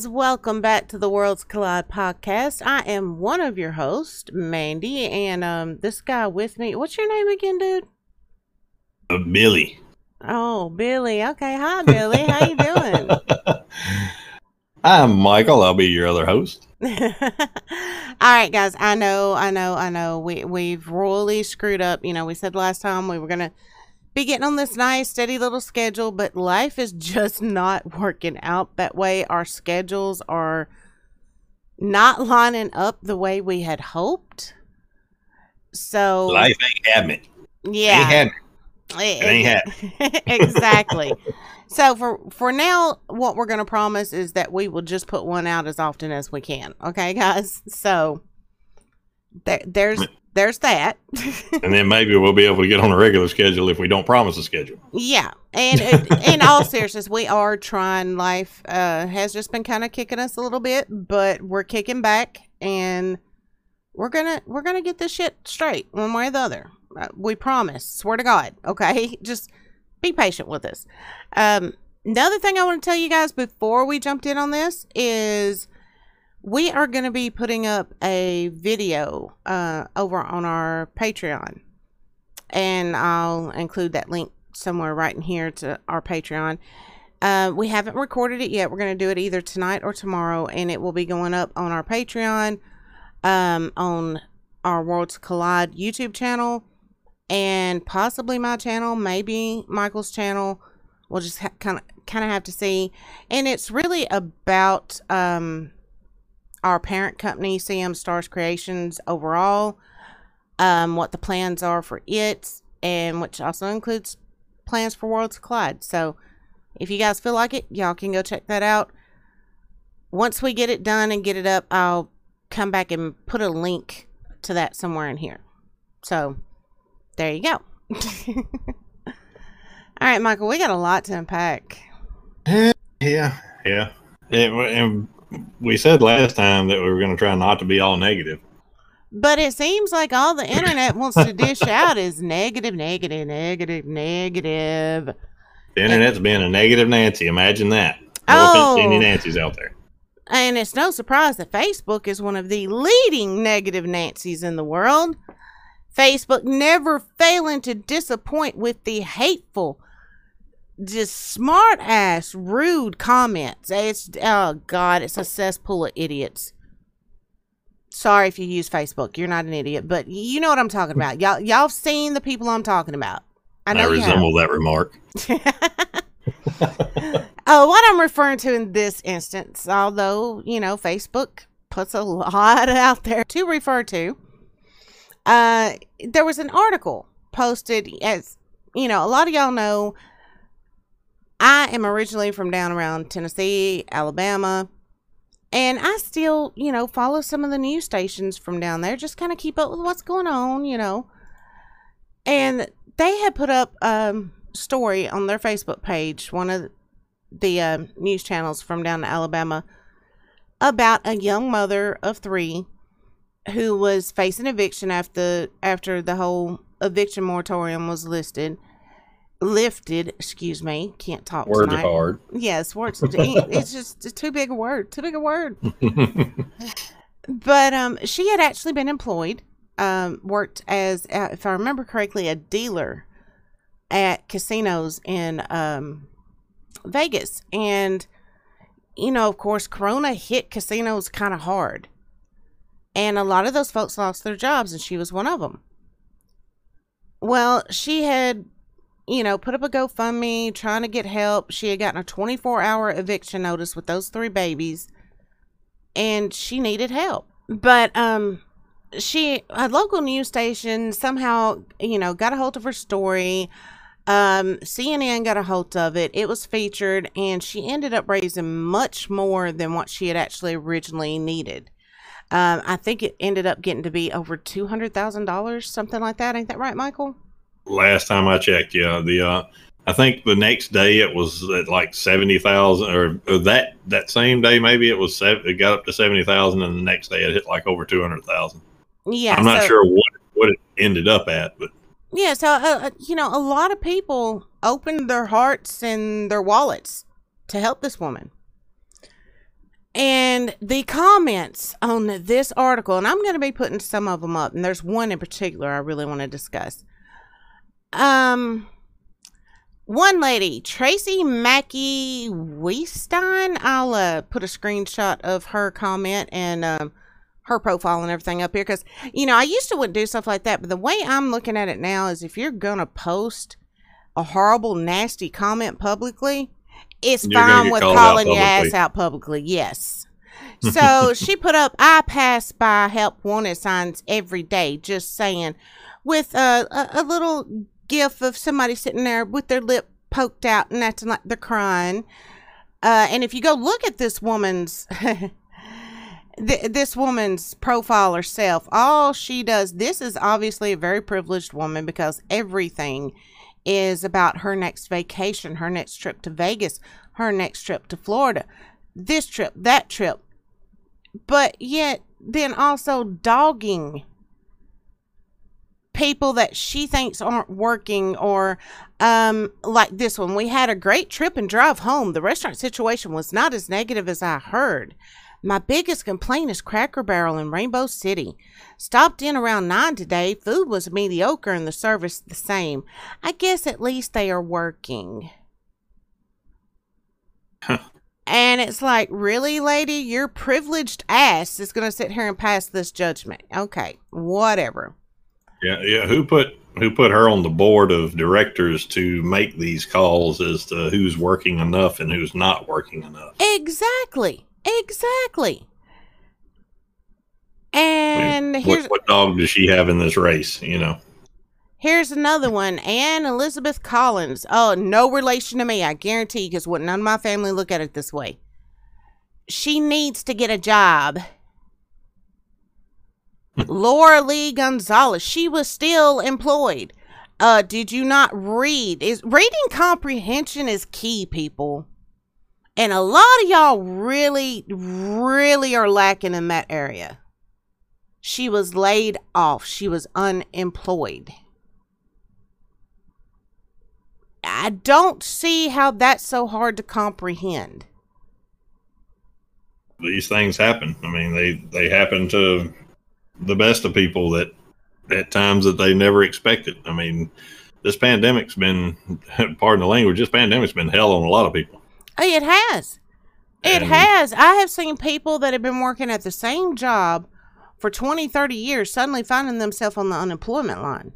guys, welcome back to the Worlds Collide podcast. I am one of your hosts, Mandy, and um, this guy with me. What's your name again, dude? Uh, Billy. Oh, Billy. Okay, hi, Billy. How you doing? I'm Michael. I'll be your other host. All right, guys. I know, I know, I know. We we've royally screwed up. You know, we said last time we were gonna be getting on this nice, steady little schedule, but life is just not working out that way. Our schedules are not lining up the way we had hoped. So Life ain't happening. yeah, Ain't happening. it- ain't it- exactly. So for for now, what we're going to promise is that we will just put one out as often as we can. Okay, guys. So there, there's there's that. And then maybe we'll be able to get on a regular schedule if we don't promise a schedule. Yeah, and in all seriousness, we are trying. Life uh, has just been kind of kicking us a little bit, but we're kicking back, and we're gonna we're gonna get this shit straight one way or the other. Uh, we promise. Swear to God. Okay, just be patient with us. Um, another thing I want to tell you guys before we jumped in on this is we are going to be putting up a video uh, over on our Patreon and I'll include that link somewhere right in here to our Patreon. Uh, we haven't recorded it yet. We're going to do it either tonight or tomorrow, and it will be going up on our Patreon, um, on our Worlds Collide YouTube channel, and possibly my channel, maybe Michael's channel. We'll just kind of kind of have to see. And it's really about um, our parent company, CM Stars Creations, overall um, what the plans are for it, and which also includes plans for Worlds Collide. So, if you guys feel like it, y'all can go check that out. Once we get it done and get it up, I'll come back and put a link to that somewhere in here. So, there you go. All right, Michael, we got a lot to unpack. Yeah. Yeah. It, and we said last time that we were going to try not to be all negative. But it seems like all the internet wants to dish out is negative, negative, negative, negative. The internet's been a negative Nancy. Imagine that. No Oh. offense to any oh. Nancy's out there. And it's no surprise that Facebook is one of the leading negative Nancy's in the world. Facebook never failing to disappoint with the hateful, just smart ass, rude comments. It's, oh God, it's a cesspool of idiots. Sorry if you use Facebook. You're not an idiot, but you know what I'm talking about. Y'all, y'all seen the people I'm talking about. I I, resemble that remark. Oh, what I'm referring to in this instance, although, you know, Facebook puts a lot out there to refer to, uh, there was an article posted as, you know, a lot of y'all know I am originally from down around Tennessee, Alabama, and I still, you know, follow some of the news stations from down there, just kind of keep up with what's going on, you know. And they had put up um story on their Facebook page, one of the uh, news channels from down in Alabama, about a young mother of three who was facing eviction after after the whole eviction moratorium was listed lifted. Excuse me, can't talk Words are hard. Yes, words. it's just it's too big a word. Too big a word. But um, she had actually been employed, um, worked as, uh, if I remember correctly, a dealer at casinos in um, Vegas. And, you know, of course, Corona hit casinos kind of hard. And a lot of those folks lost their jobs, and she was one of them. Well, she had, you know, put up a GoFundMe trying to get help. She had gotten a 24 hour eviction notice with those three babies and she needed help. But um she a local news station somehow, you know, got a hold of her story. Um CNN got a hold of it. It was featured and she ended up raising much more than what she had actually originally needed. Um I think it ended up getting to be over $200,000, something like that. Ain't that right, Michael? Last time I checked, yeah, the uh, I think the next day it was at like seventy thousand, or, or that that same day maybe it was seven, it got up to seventy thousand, and the next day it hit like over two hundred thousand. Yeah. I'm not so- sure what what it ended up at, but Yeah, so uh, uh, you know, a lot of people opened their hearts and their wallets to help this woman. And the comments on this article, and I'm going to be putting some of them up, and there's one in particular I really want to discuss. Um, one lady, Tracy Mackey Weistine, I'll uh, put a screenshot of her comment and um, her profile and everything up here because, you know, I used to wouldn't do stuff like that, but the way I'm looking at it now is if you're going to post a horrible, nasty comment publicly, it's You're fine with calling your ass out publicly. Yes. So she put up, I pass by help wanted signs every day, just saying, with a, a, a little gif of somebody sitting there with their lip poked out and acting like they're crying. Uh, and if you go look at this woman's. th- this woman's profile herself, all she does, this is obviously a very privileged woman because everything is about her next vacation, her next trip to Vegas, her next trip to Florida, this trip, that trip. But yet, then also dogging people that she thinks aren't working or um like this one. We had a great trip and drive home. The restaurant situation was not as negative as i heard. My biggest complaint is cracker barrel in rainbow city. Stopped in around 9 today. Food was mediocre and the service the same. I guess at least they are working. And it's like really lady? Your privileged ass is going to sit here and pass this judgment. Okay whatever Yeah, yeah. Who put who put her on the board of directors to make these calls as to who's working enough and who's not working enough? Exactly. Exactly. And here's What, what dog does she have in this race? You know, here's another one. Anne Elizabeth Collins. Oh, no relation to me, I guarantee, because none of my family look at it this way. She needs to get a job. Laura Lee Gonzalez. She was still employed. Uh, did you not read? Is reading comprehension is key, people. And a lot of y'all really, really are lacking in that area. She was laid off. She was unemployed. I don't see how that's so hard to comprehend. these things happen. I mean, they they happen to the best of people that at times that they never expected. I mean, this pandemic's been, pardon the language, this pandemic's been hell on a lot of people. Hey, It has. It And- has. I have seen people that have been working at the same job for 20, 30 years suddenly finding themselves on the unemployment line.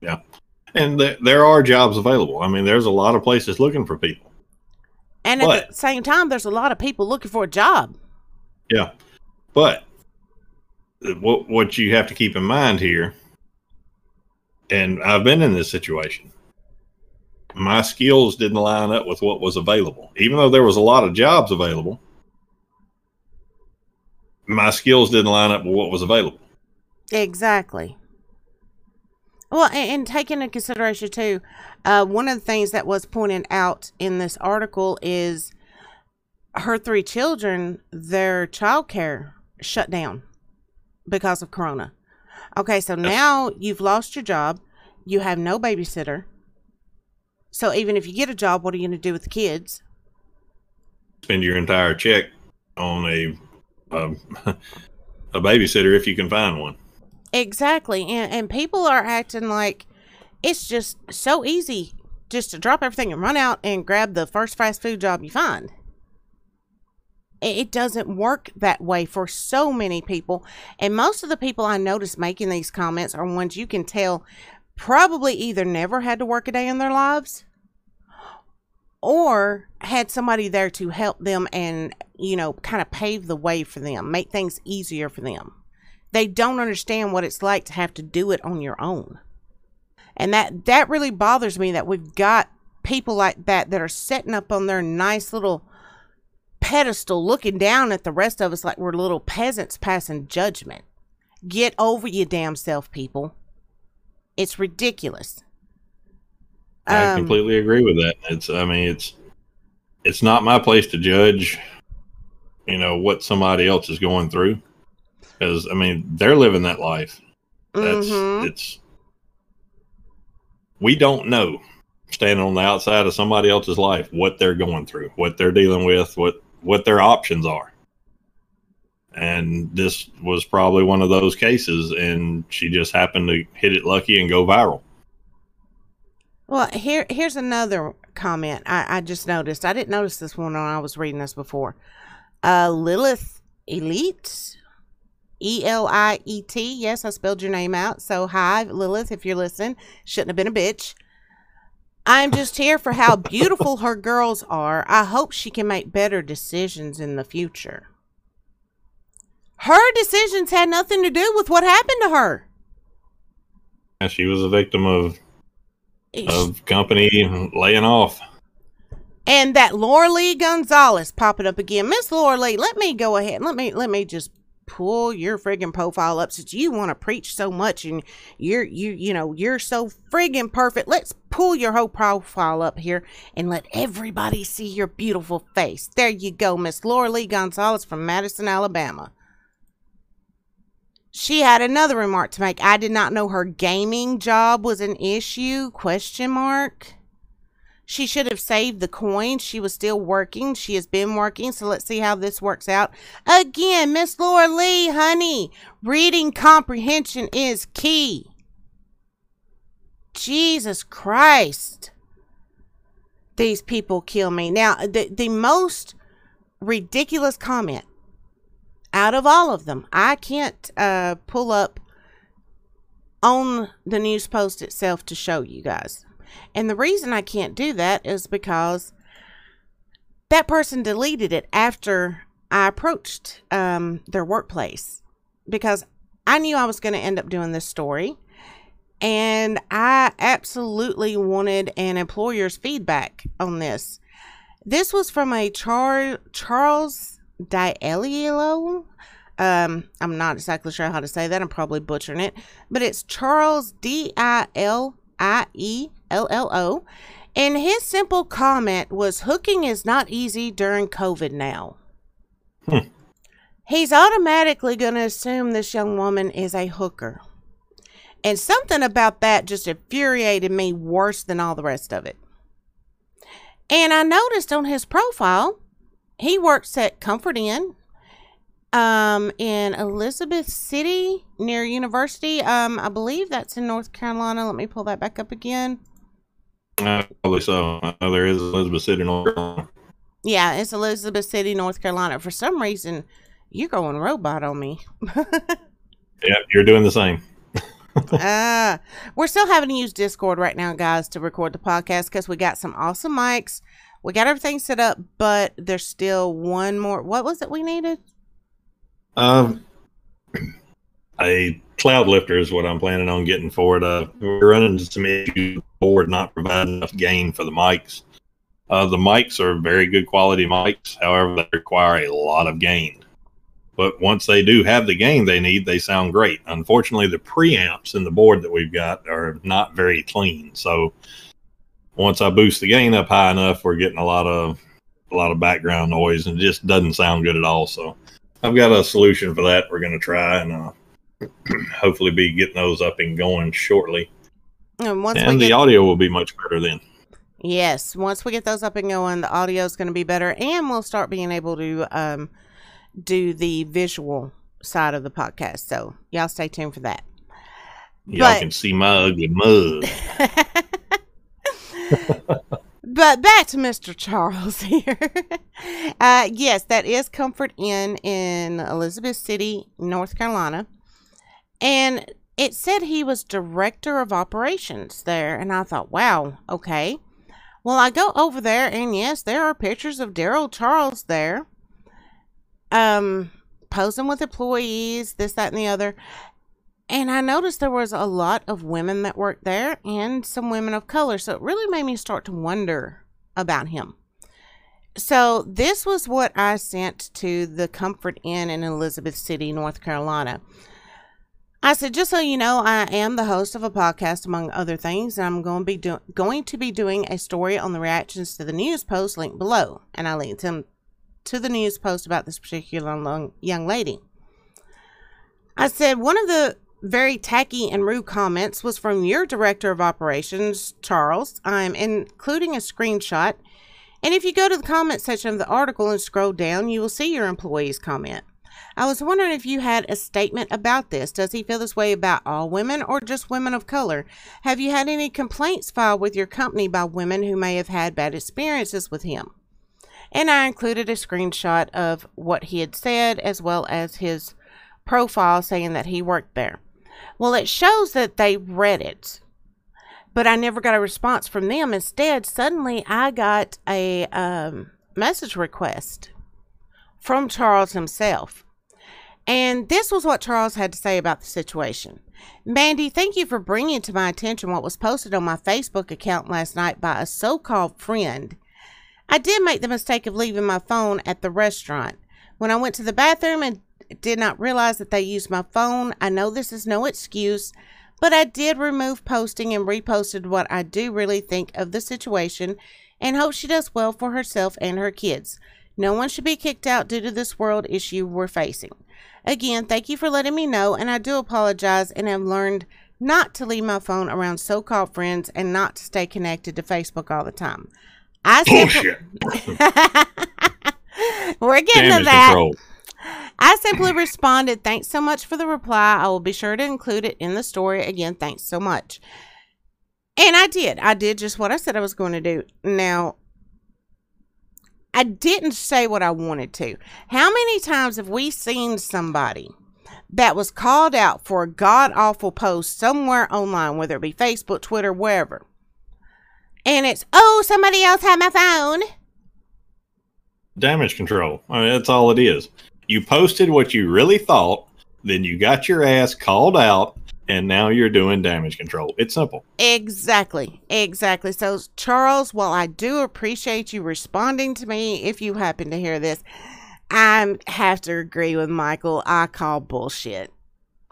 Yeah. And th- there are jobs available. I mean, there's a lot of places looking for people. And at the same time, there's a lot of people looking for a job. Yeah, but what what you have to keep in mind here, and I've been in this situation. My skills didn't line up with what was available, even though there was a lot of jobs available. My skills didn't line up with what was available. Exactly. Well, and, and take into consideration too, uh, one of the things that was pointed out in this article is her three children, their childcare shut down because of Corona. Okay, so now you've lost your job, you have no babysitter. So even if you get a job, what are you going to do with the kids? Spend your entire check on a um, a babysitter if you can find one. Exactly. And and people are acting like it's just so easy just to drop everything and run out and grab the first fast food job you find. It doesn't work that way for so many people. And most of the people I notice making these comments are ones you can tell probably either never had to work a day in their lives or had somebody there to help them and, you know, kind of pave the way for them, make things easier for them they don't understand what it's like to have to do it on your own. And that that really bothers me that we've got people like that that are setting up on their nice little pedestal looking down at the rest of us like we're little peasants passing judgment. Get over your damn self, people. It's ridiculous. I Um, completely agree with that. It's I mean it's it's not my place to judge, you know, what somebody else is going through. Because I mean, they're living that life. That's mhm. it's we don't know standing on the outside of somebody else's life what they're going through, what they're dealing with, what what their options are. and this was probably one of those cases, and she just happened to hit it lucky and go viral. Well, here here's another comment I, I just noticed. I didn't notice this one when I was reading this before. Uh, Lilith Elite, E L I E T. Yes, I spelled your name out. So hi, Lilith, if you're listening. Shouldn't have been a bitch. I'm just here for how beautiful her girls are. I hope she can make better decisions in the future. Her decisions had nothing to do with what happened to her. Yeah, she was a victim of of company laying off. And that Laura Lee Gonzalez popping up again. Miss Laura Lee, let me go ahead. Let me let me just pull your friggin' profile up since you want to preach so much and you're you you know you're so friggin' perfect. Let's pull your whole profile up here and let everybody see your beautiful face. There you go, Miss Laura Lee Gonzalez from Madison, Alabama. She had another remark to make. I did not know her gaming job was an issue. Question mark. She should have saved the coin. She was still working. She has been working. So let's see how this works out. Again, Miss Laura Lee, honey, reading comprehension is key. Jesus Christ. These people kill me. Now, the, the most ridiculous comment out of all of them. I can't uh, pull up on the news post itself to show you guys. And the reason I can't do that is because that person deleted it after I approached um, their workplace because I knew I was going to end up doing this story. And I absolutely wanted an employer's feedback on this. This was from a Char- Charles Diello. Um, I'm not exactly sure how to say that. I'm probably butchering it, but it's Charles D I L I E L L O. And his simple comment was hooking is not easy during COVID now. Hmm. He's automatically going to assume this young woman is a hooker. And something about that just infuriated me worse than all the rest of it. And I noticed on his profile he works at Comfort Inn um, in Elizabeth City near University. Um, I believe that's in North Carolina. Let me pull that back up again. Uh, probably so. Know there is Elizabeth City, North Carolina. Yeah, it's Elizabeth City, North Carolina. For some reason, you're going robot on me. yeah, you're doing the same. uh, we're still having to use Discord right now, guys, to record the podcast because we got some awesome mics we got everything set up, but there's still one more. What was it we needed? Um, a cloud lifter is what I'm planning on getting for it. Uh, we're running some issues board not providing enough gain for the mics. Uh, the mics are very good quality mics, however, they require a lot of gain. But once they do have the gain they need, they sound great. Unfortunately, the preamps in the board that we've got are not very clean. So once I boost the gain up high enough, we're getting a lot of a lot of background noise and it just doesn't sound good at all. So I've got a solution for that. We're going to try and uh, hopefully be getting those up and going shortly. And, once and the get, audio will be much better then. Yes, once we get those up and going, the audio is going to be better, and we'll start being able to um, do the visual side of the podcast. So y'all stay tuned for that. Y'all but, can see my ugly mug. but back to Mr. Charles here. uh, yes, that is Comfort Inn in Elizabeth City, North Carolina. And it said he was director of operations there. And I thought, wow, okay. Well, I go over there, and yes, there are pictures of Daryl Charles there. Um, posing with employees, this, that, and the other. And I noticed there was a lot of women that worked there and some women of color. So it really made me start to wonder about him. So this was what I sent to the Comfort Inn in Elizabeth City, North Carolina. I said, just so you know, I am the host of a podcast, among other things, and I'm going to be do- going to be doing a story on the reactions to the news post linked below, and I linked him to the news post about this particular young lady. I said one of the very tacky and rude comments was from your director of operations, Charles. I'm including a screenshot. And if you go to the comment section of the article and scroll down, you will see your employee's comment. I was wondering if you had a statement about this. Does he feel this way about all women or just women of color? Have you had any complaints filed with your company by women who may have had bad experiences with him? And I included a screenshot of what he had said as well as his profile saying that he worked there. Well, it shows that they read it, but I never got a response from them. Instead, suddenly I got a um, message request from Charles himself. And this was what Charles had to say about the situation. Mandy, thank you for bringing to my attention what was posted on my Facebook account last night by a so called friend. I did make the mistake of leaving my phone at the restaurant. When I went to the bathroom and did not realize that they used my phone, I know this is no excuse, but I did remove posting and reposted what I do really think of the situation and hope she does well for herself and her kids. No one should be kicked out due to this world issue we're facing. Again, thank you for letting me know, and I do apologize and have learned not to leave my phone around so called friends and not to stay connected to Facebook all the time. I Bullshit. We're getting Damage to that. control. I simply responded, Thanks so much for the reply. I will be sure to include it in the story. Again, thanks so much. And I did. I did just what I said I was going to do. Now, I didn't say what I wanted to. How many times have we seen somebody that was called out for a god awful post somewhere online, whether it be Facebook, Twitter, wherever? And it's, oh, somebody else had my phone. Damage control. I mean, that's all it is. You posted what you really thought, then you got your ass called out, and now you're doing damage control. It's simple. Exactly. Exactly. So, Charles, while I do appreciate you responding to me, if you happen to hear this, I have to agree with Michael. I call bullshit.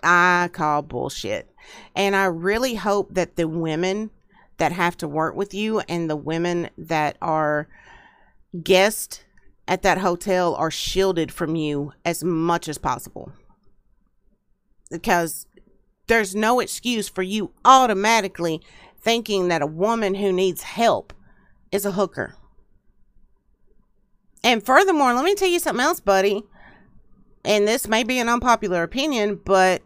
I call bullshit. And I really hope that the women that have to work with you and the women that are guests at that hotel are shielded from you as much as possible. Because there's no excuse for you automatically thinking that a woman who needs help is a hooker. And furthermore, let me tell you something else, buddy. And this may be an unpopular opinion, but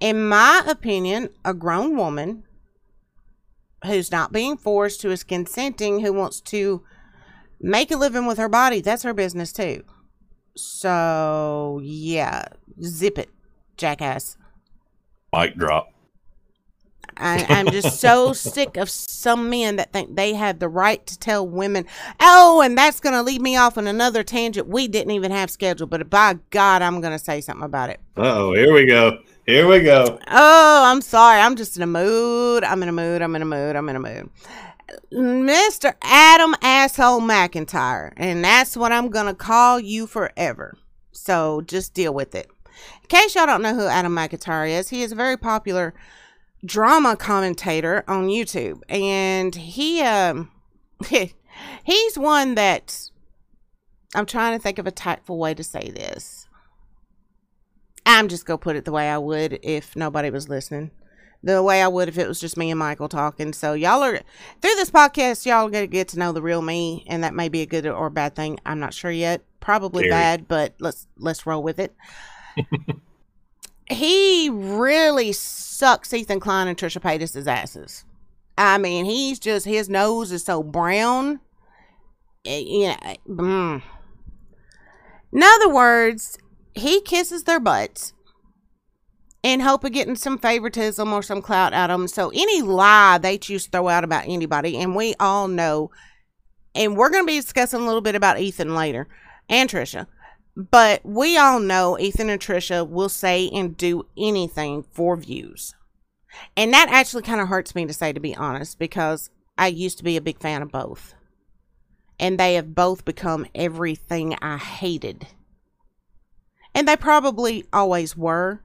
in my opinion, a grown woman who's not being forced, who is consenting, who wants to make a living with her body, that's her business too. So, yeah, zip it, jackass. Mic drop. I, I'm just so sick of some men that think they have the right to tell women, oh, and that's going to lead me off on another tangent we didn't even have scheduled. But by God, I'm going to say something about it. Uh oh, here we go. Here we go. Oh, I'm sorry. I'm just in a mood. I'm in a mood. I'm in a mood. I'm in a mood. Mr. Adam Asshole McIntyre. And that's what I'm going to call you forever. So just deal with it. In case y'all don't know who Adam McIntyre is, he is a very popular drama commentator on YouTube. And he, um, he's one that I'm trying to think of a tactful way to say this. I'm just going to put it the way I would if nobody was listening the way I would if it was just me and Michael talking. So y'all are through this podcast, y'all are gonna get to know the real me, and that may be a good or bad thing. I'm not sure yet. Probably Very. bad, but let's let's roll with it. He really sucks Ethan Klein and Trisha Paytas' asses. I mean, he's just his nose is so brown. Eh, Yeah. mm. In other words, he kisses their butts in hope of getting some favoritism or some clout out of them. So any lie they choose to throw out about anybody, and we all know, and we're going to be discussing a little bit about Ethan later and Trisha, but we all know Ethan and Trisha will say and do anything for views. And that actually kind of hurts me to say, to be honest, because I used to be a big fan of both. And they have both become everything I hated. And they probably always were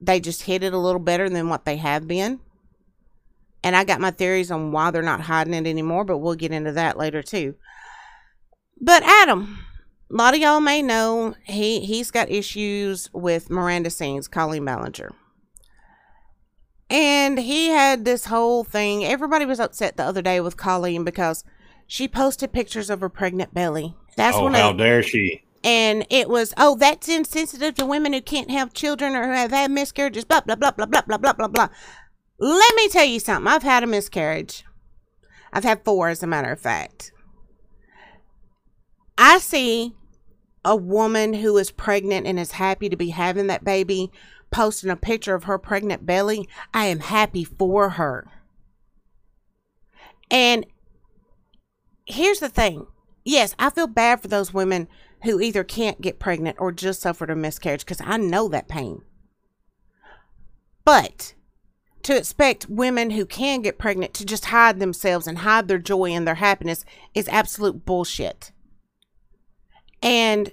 they just hit it a little better than what they have been. And I got my theories on why they're not hiding it anymore, but we'll get into that later too. But Adam, a lot of y'all may know he he's got issues with Miranda Sings, Colleen Ballinger. And he had this whole thing. Everybody was upset the other day with Colleen because she posted pictures of her pregnant belly. That's oh, one how of dare she? and it was, oh, that's insensitive to women who can't have children or who have had miscarriages, blah, blah, blah, blah, blah, blah, blah, blah, blah. Let me tell you something. I've had a miscarriage. I've had four, as a matter of fact. I see a woman who is pregnant and is happy to be having that baby posting a picture of her pregnant belly. I am happy for her. And here's the thing yes, I feel bad for those women who either can't get pregnant or just suffered a miscarriage because I know that pain. But to expect women who can get pregnant to just hide themselves and hide their joy and their happiness is absolute bullshit. And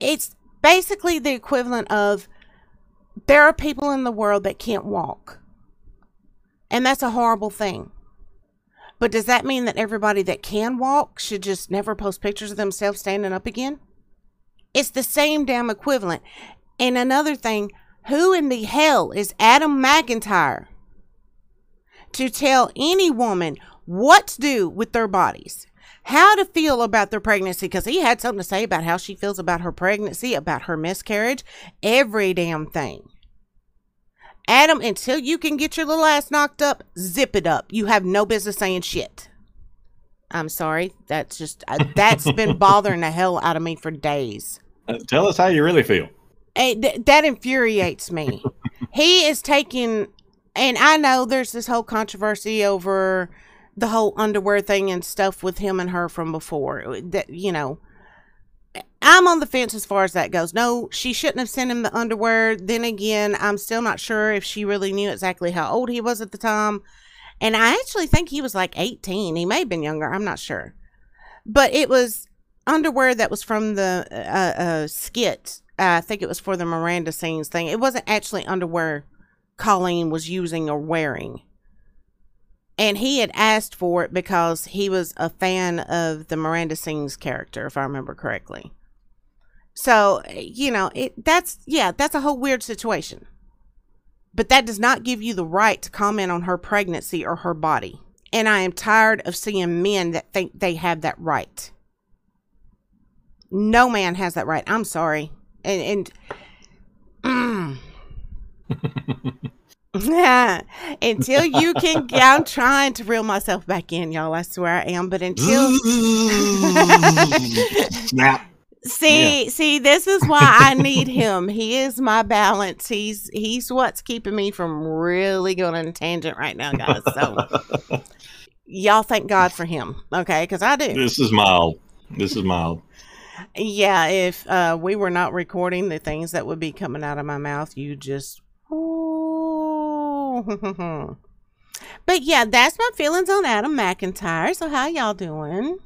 it's basically the equivalent of there are people in the world that can't walk. And that's a horrible thing. But does that mean that everybody that can walk should just never post pictures of themselves standing up again? It's the same damn equivalent. And another thing, who in the hell is Adam McIntyre to tell any woman what to do with their bodies? How to feel about their pregnancy because he had something to say about how she feels about her pregnancy, about her miscarriage, every damn thing. Adam, until you can get your little ass knocked up, zip it up. You have no business saying shit. I'm sorry. That's just, uh, that's been bothering the hell out of me for days. Uh, tell us how you really feel. th- that infuriates me. he is taking, and I know there's this whole controversy over the whole underwear thing and stuff with him and her from before. That, you know, I'm on the fence as far as that goes. No, she shouldn't have sent him the underwear. Then again, I'm still not sure if she really knew exactly how old he was at the time. And I actually think he was like 18. He may have been younger. I'm not sure. But it was underwear that was from the uh, uh, skit. Uh, I think it was for the Miranda Sings thing. It wasn't actually underwear Colleen was using or wearing. And he had asked for it because he was a fan of the Miranda Sings character, if I remember correctly. So, you know, it that's yeah, that's a whole weird situation. But that does not give you the right to comment on her pregnancy or her body. And I am tired of seeing men that think they have that right. No man has that right. I'm sorry. And, and mm. until you can, I'm trying to reel myself back in, y'all. I swear I am. But until snap. See, yeah. see, this is why I need him. He is my balance. He's he's what's keeping me from really going on a tangent right now, guys. So y'all thank God for him, okay? Because I do. This is mild. This is mild. Yeah, if uh, we were not recording the things that would be coming out of my mouth, you just but yeah, that's my feelings on Adam McIntyre. So how y'all doing?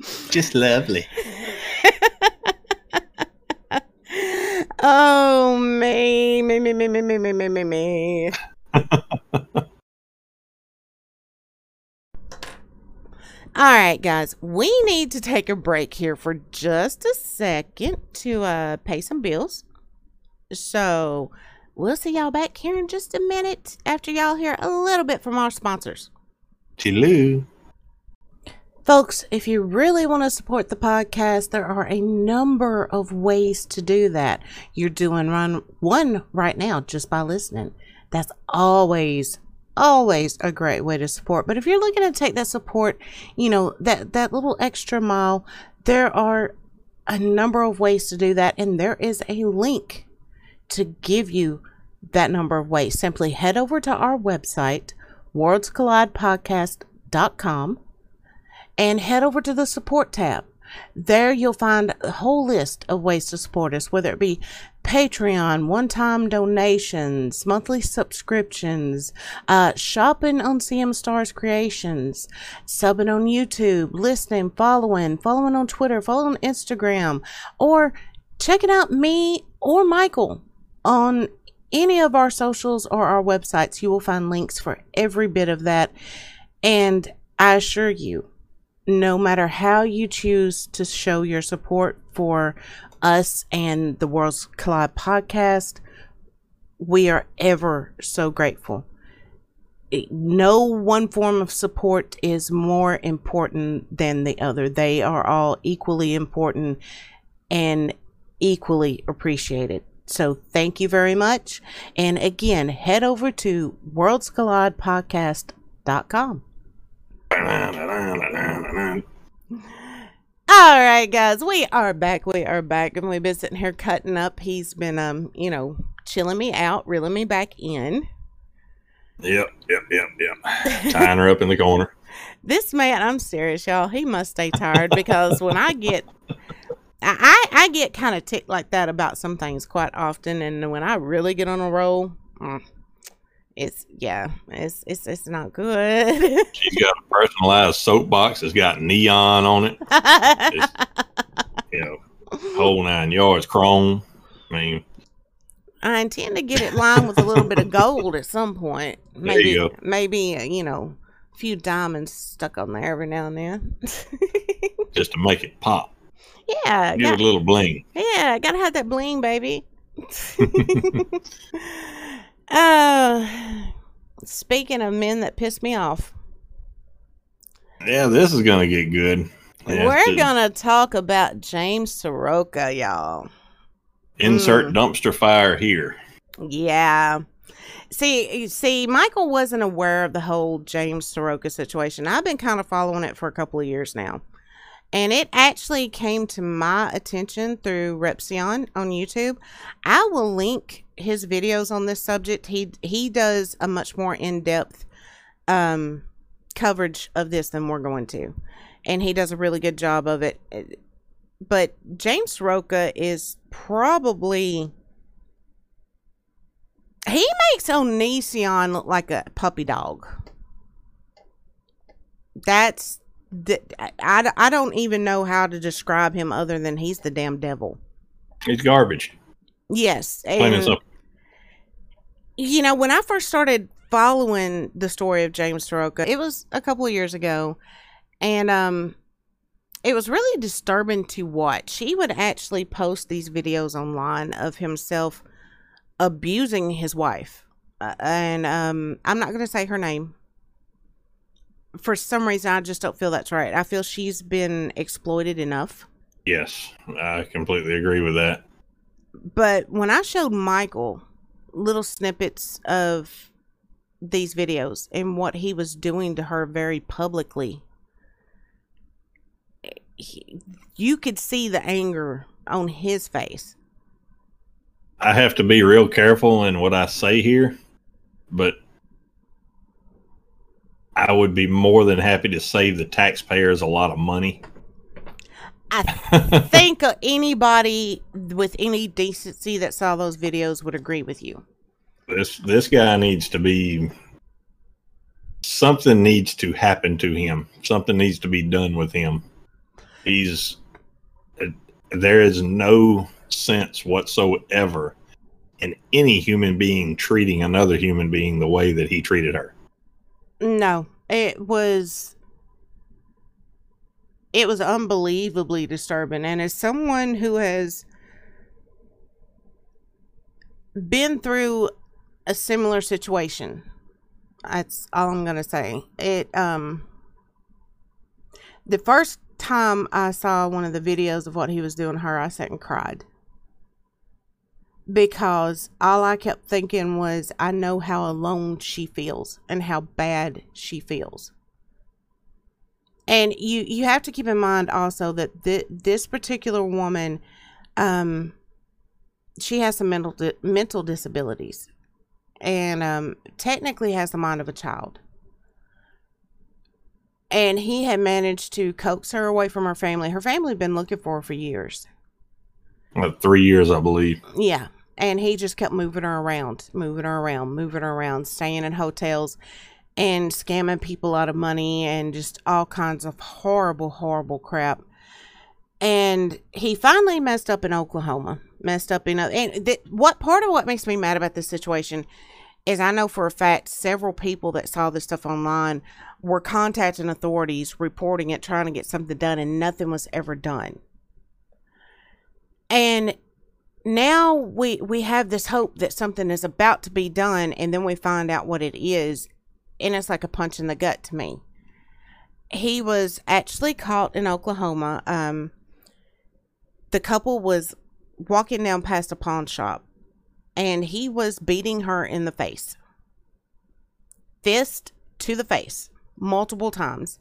Just lovely. oh me, me, me, me, me, me, me, me, me, me. All right, guys, we need to take a break here for just a second to uh, pay some bills. So we'll see y'all back here in just a minute after y'all hear a little bit from our sponsors. Chiloo. Folks, if you really want to support the podcast, there are a number of ways to do that. You're doing run one right now just by listening. That's always always a great way to support. But if you're looking to take that support, you know, that that little extra mile, there are a number of ways to do that and there is a link to give you that number of ways. Simply head over to our website, worldscollidepodcast.com, and head over to the support tab. There you'll find a whole list of ways to support us, whether it be Patreon, one time donations, monthly subscriptions, uh, shopping on CM Stars Creations, subbing on YouTube, listening, following, following on Twitter, following on Instagram, or checking out me or Michael on any of our socials or our websites, you will find links for every bit of that. And I assure you, no matter how you choose to show your support for us and the World's Collide podcast, we are ever so grateful. no one form of support is more important than the other. They are all equally important and equally appreciated. So thank you very much. And again, head over to worldscollidepodcast.com. All right, guys, we are back. We are back, and we've been sitting here cutting up. He's been, um, you know, chilling me out, reeling me back in. Yep, yep, yep, yep. Tying her up in the corner. This man, I'm serious, y'all. He must stay tired because when I get, I I get kind of ticked like that about some things quite often, and when I really get on a roll, mm, it's yeah, it's it's it's not good. She's got a personalized soapbox. It's got neon on it. It's, you know, whole nine yards, chrome. I mean, I intend to get it lined with a little bit of gold at some point. There you Maybe maybe you know a few diamonds stuck on there every now and then. just to make it pop. Yeah, Give got- a little bling. Yeah, gotta have that bling, baby. uh, speaking of men that piss me off, Yeah, this is gonna get good. Yeah, we're to gonna talk about James Saroka, y'all. insert Mm. dumpster fire here. Yeah. See, see, Michael wasn't aware of the whole James Saroka situation. I've been kind of following it for a couple of years now. And it actually came to my attention through Repzion on YouTube. I will link his videos on this subject. He he does a much more in-depth um coverage of this than we're going to. And he does a really good job of it. But James Saroka is probably he makes Onision look like a puppy dog. That's I, I don't even know how to describe him other than he's the damn devil. It's garbage. Yes. And- you know, when I first started following the story of James Saroka, it was a couple of years ago, and um, it was really disturbing to watch. He would actually post these videos online of himself abusing his wife, uh, and um, I'm not going to say her name. For some reason, I just don't feel that's right. I feel she's been exploited enough. Yes, I completely agree with that. but when I showed Michael little snippets of these videos and what he was doing to her very publicly, he, you could see the anger on his face. I have to be real careful in what I say here, but I would be more than happy to save the taxpayers a lot of money. I think anybody with any decency that saw those videos would agree with you. this this guy needs to be something needs to happen to him. Something needs to be done with him. He's there is no sense whatsoever in any human being treating another human being the way that he treated her. No, it was it was unbelievably disturbing and as someone who has been through a similar situation that's all I'm to say. It um the first time I saw one of the videos of what he was doing to her, I sat and cried. Because all I kept thinking was, I know how alone she feels and how bad she feels. And you you have to keep in mind also that th- this particular woman, um, she has some mental di- mental disabilities, and um, technically has the mind of a child and he had managed to coax her away from her family. Her family had been looking for her for years. Uh, three years, I believe. Yeah. And he just kept moving her around, moving her around, moving her around, staying in hotels and scamming people out of money and just all kinds of horrible, horrible crap. And he finally messed up in Oklahoma, messed up in, and th- what part of what makes me mad about this situation is I know for a fact several people that saw this stuff online were contacting authorities, reporting it, trying to get something done, and nothing was ever done. And now we we have this hope that something is about to be done, and then we find out what it is, and it's like a punch in the gut to me. He was actually caught in Oklahoma. Um, the couple was walking down past a pawn shop and he was beating her in the face. Fist to the face multiple times.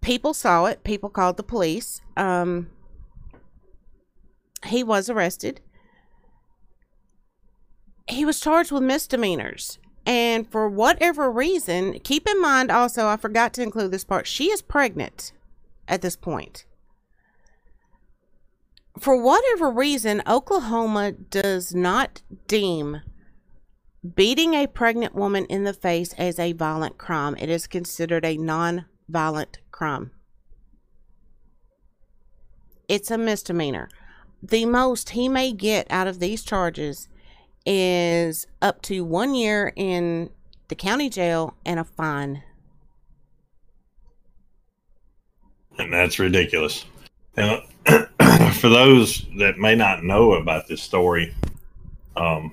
People saw it, people called the police. Um, he was arrested. He was charged with misdemeanors. And for whatever reason, keep in mind also, I forgot to include this part, she is pregnant at this point for whatever reason, Oklahoma does not deem beating a pregnant woman in the face as a violent crime. It is considered a non violent crime. It's a misdemeanor. The most he may get out of these charges is up to one year in the county jail and a fine. And that's ridiculous. And for those that may not know about this story, um,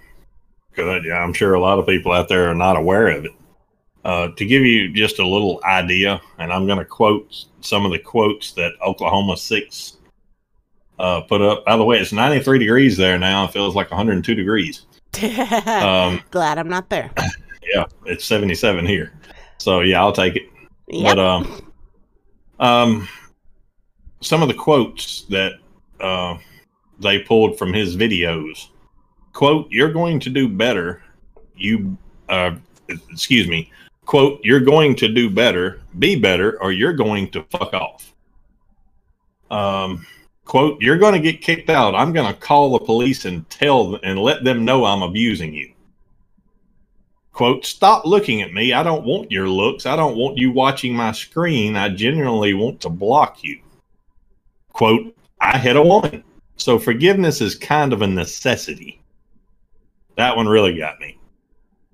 because I'm sure a lot of people out there are not aware of it. Uh, to give you just a little idea, and I'm going to quote some of the quotes that Oklahoma Six uh, put up. By the way, it's 93 degrees there now. It feels like 102 degrees. um, Glad I'm not there. Yeah, it's 77 here. So yeah, I'll take it. Yep. But um, um, some of the quotes that uh, they pulled from his videos. Quote, you're going to do better. You, uh, excuse me. Quote, you're going to do better, be better, or you're going to fuck off. Um, quote, you're going to get kicked out. I'm going to call the police and tell and let them know I'm abusing you. Quote, stop looking at me. I don't want your looks. I don't want you watching my screen. I genuinely want to block you. Quote, I hit a woman. So forgiveness is kind of a necessity. That one really got me.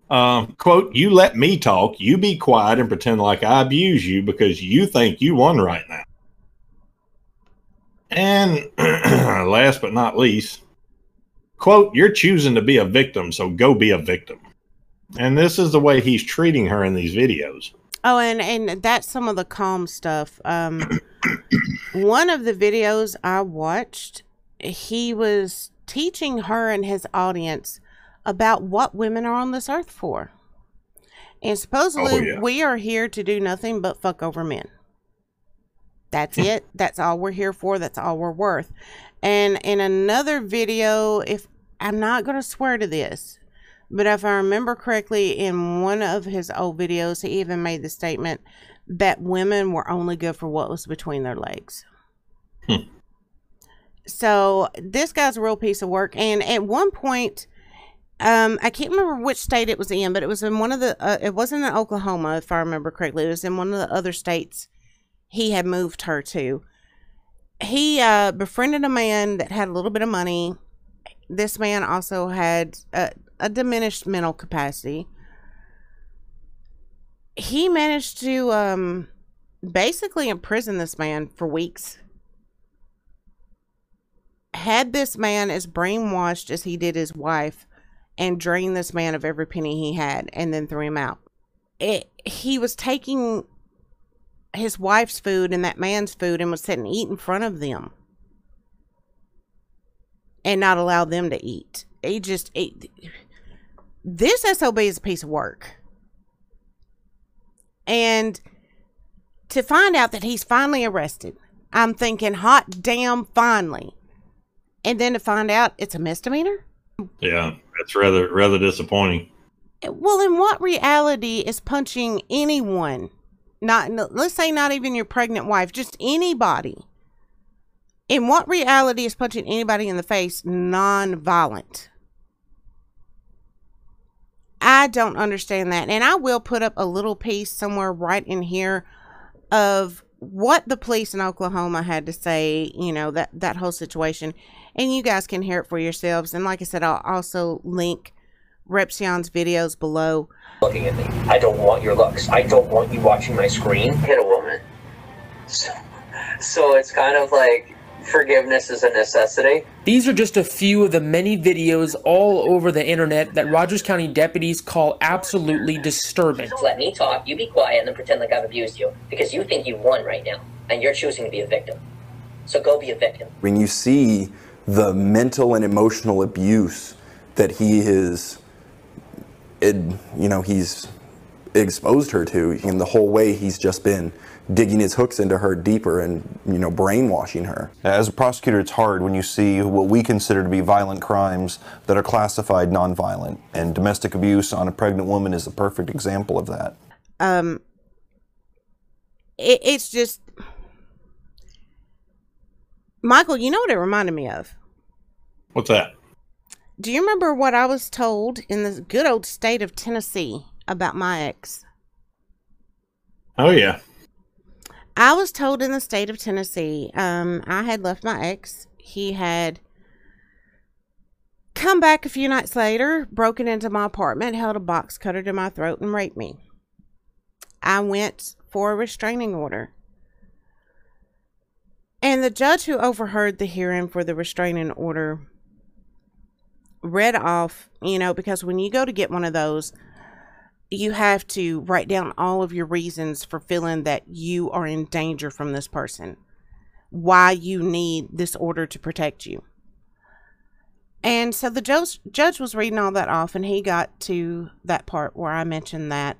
Um, quote, you let me talk, you be quiet and pretend like I abuse you because you think you won right now. And last but not least, quote, you're choosing to be a victim, so go be a victim. And this is the way he's treating her in these videos. Oh, and and that's some of the calm stuff. Um, one of the videos I watched, he was teaching her and his audience about what women are on this earth for. And supposedly, oh, yeah. we are here to do nothing but fuck over men. That's it. That's all we're here for. That's all we're worth. And in another video, if I'm not going to swear to this, but if I remember correctly, in one of his old videos, he even made the statement that women were only good for what was between their legs. Hmm. So this guy's a real piece of work. And at one point, um, I can't remember which state it was in, but it was in one of the. Uh, it wasn't in Oklahoma, if I remember correctly. It was in one of the other states he had moved her to. He uh, befriended a man that had a little bit of money. This man also had uh, a diminished mental capacity. He managed to um, basically imprison this man for weeks. Had this man as brainwashed as he did his wife and drained this man of every penny he had and then threw him out. It, he was taking his wife's food and that man's food and was sitting eat in front of them and not allow them to eat. He just, it, this SOB is a piece of work. And to find out that he's finally arrested, I'm thinking, hot damn, finally. And then to find out it's a misdemeanor? Yeah, that's rather rather disappointing. Well, in what reality is punching anyone? Not let's say not even your pregnant wife, just anybody. In what reality is punching anybody in the face non-violent? I don't understand that. And I will put up a little piece somewhere right in here of what the police in Oklahoma had to say, you know, that, that whole situation. And you guys can hear it for yourselves. And like I said, I'll also link Repzion's videos below. Looking at me. I don't want your looks. I don't want you watching my screen. Hit a woman. So, so it's kind of like Forgiveness is a necessity. These are just a few of the many videos all over the internet that Rogers County deputies call absolutely disturbing. Let me talk, you be quiet, and then pretend like I've abused you. Because you think you won right now, and you're choosing to be a victim. So go be a victim. When you see the mental and emotional abuse that he is, it, you know, he's exposed her to, and the whole way he's just been digging his hooks into her deeper and you know brainwashing her. As a prosecutor, it's hard when you see what we consider to be violent crimes that are classified nonviolent, and domestic abuse on a pregnant woman is a perfect example of that. Um, it, it's just Michael. You know what it reminded me of? What's that? Do you remember what I was told in the good old state of Tennessee about my ex? Oh yeah. I was told in the state of Tennessee, um, I had left my ex. He had come back a few nights later, broken into my apartment, held a box cutter to my throat, and raped me. I went for a restraining order. And the judge who overheard the hearing for the restraining order read off, you know, because when you go to get one of those, you have to write down all of your reasons for feeling that you are in danger from this person, why you need this order to protect you. And so the judge, judge was reading all that off, and he got to that part where I mentioned that.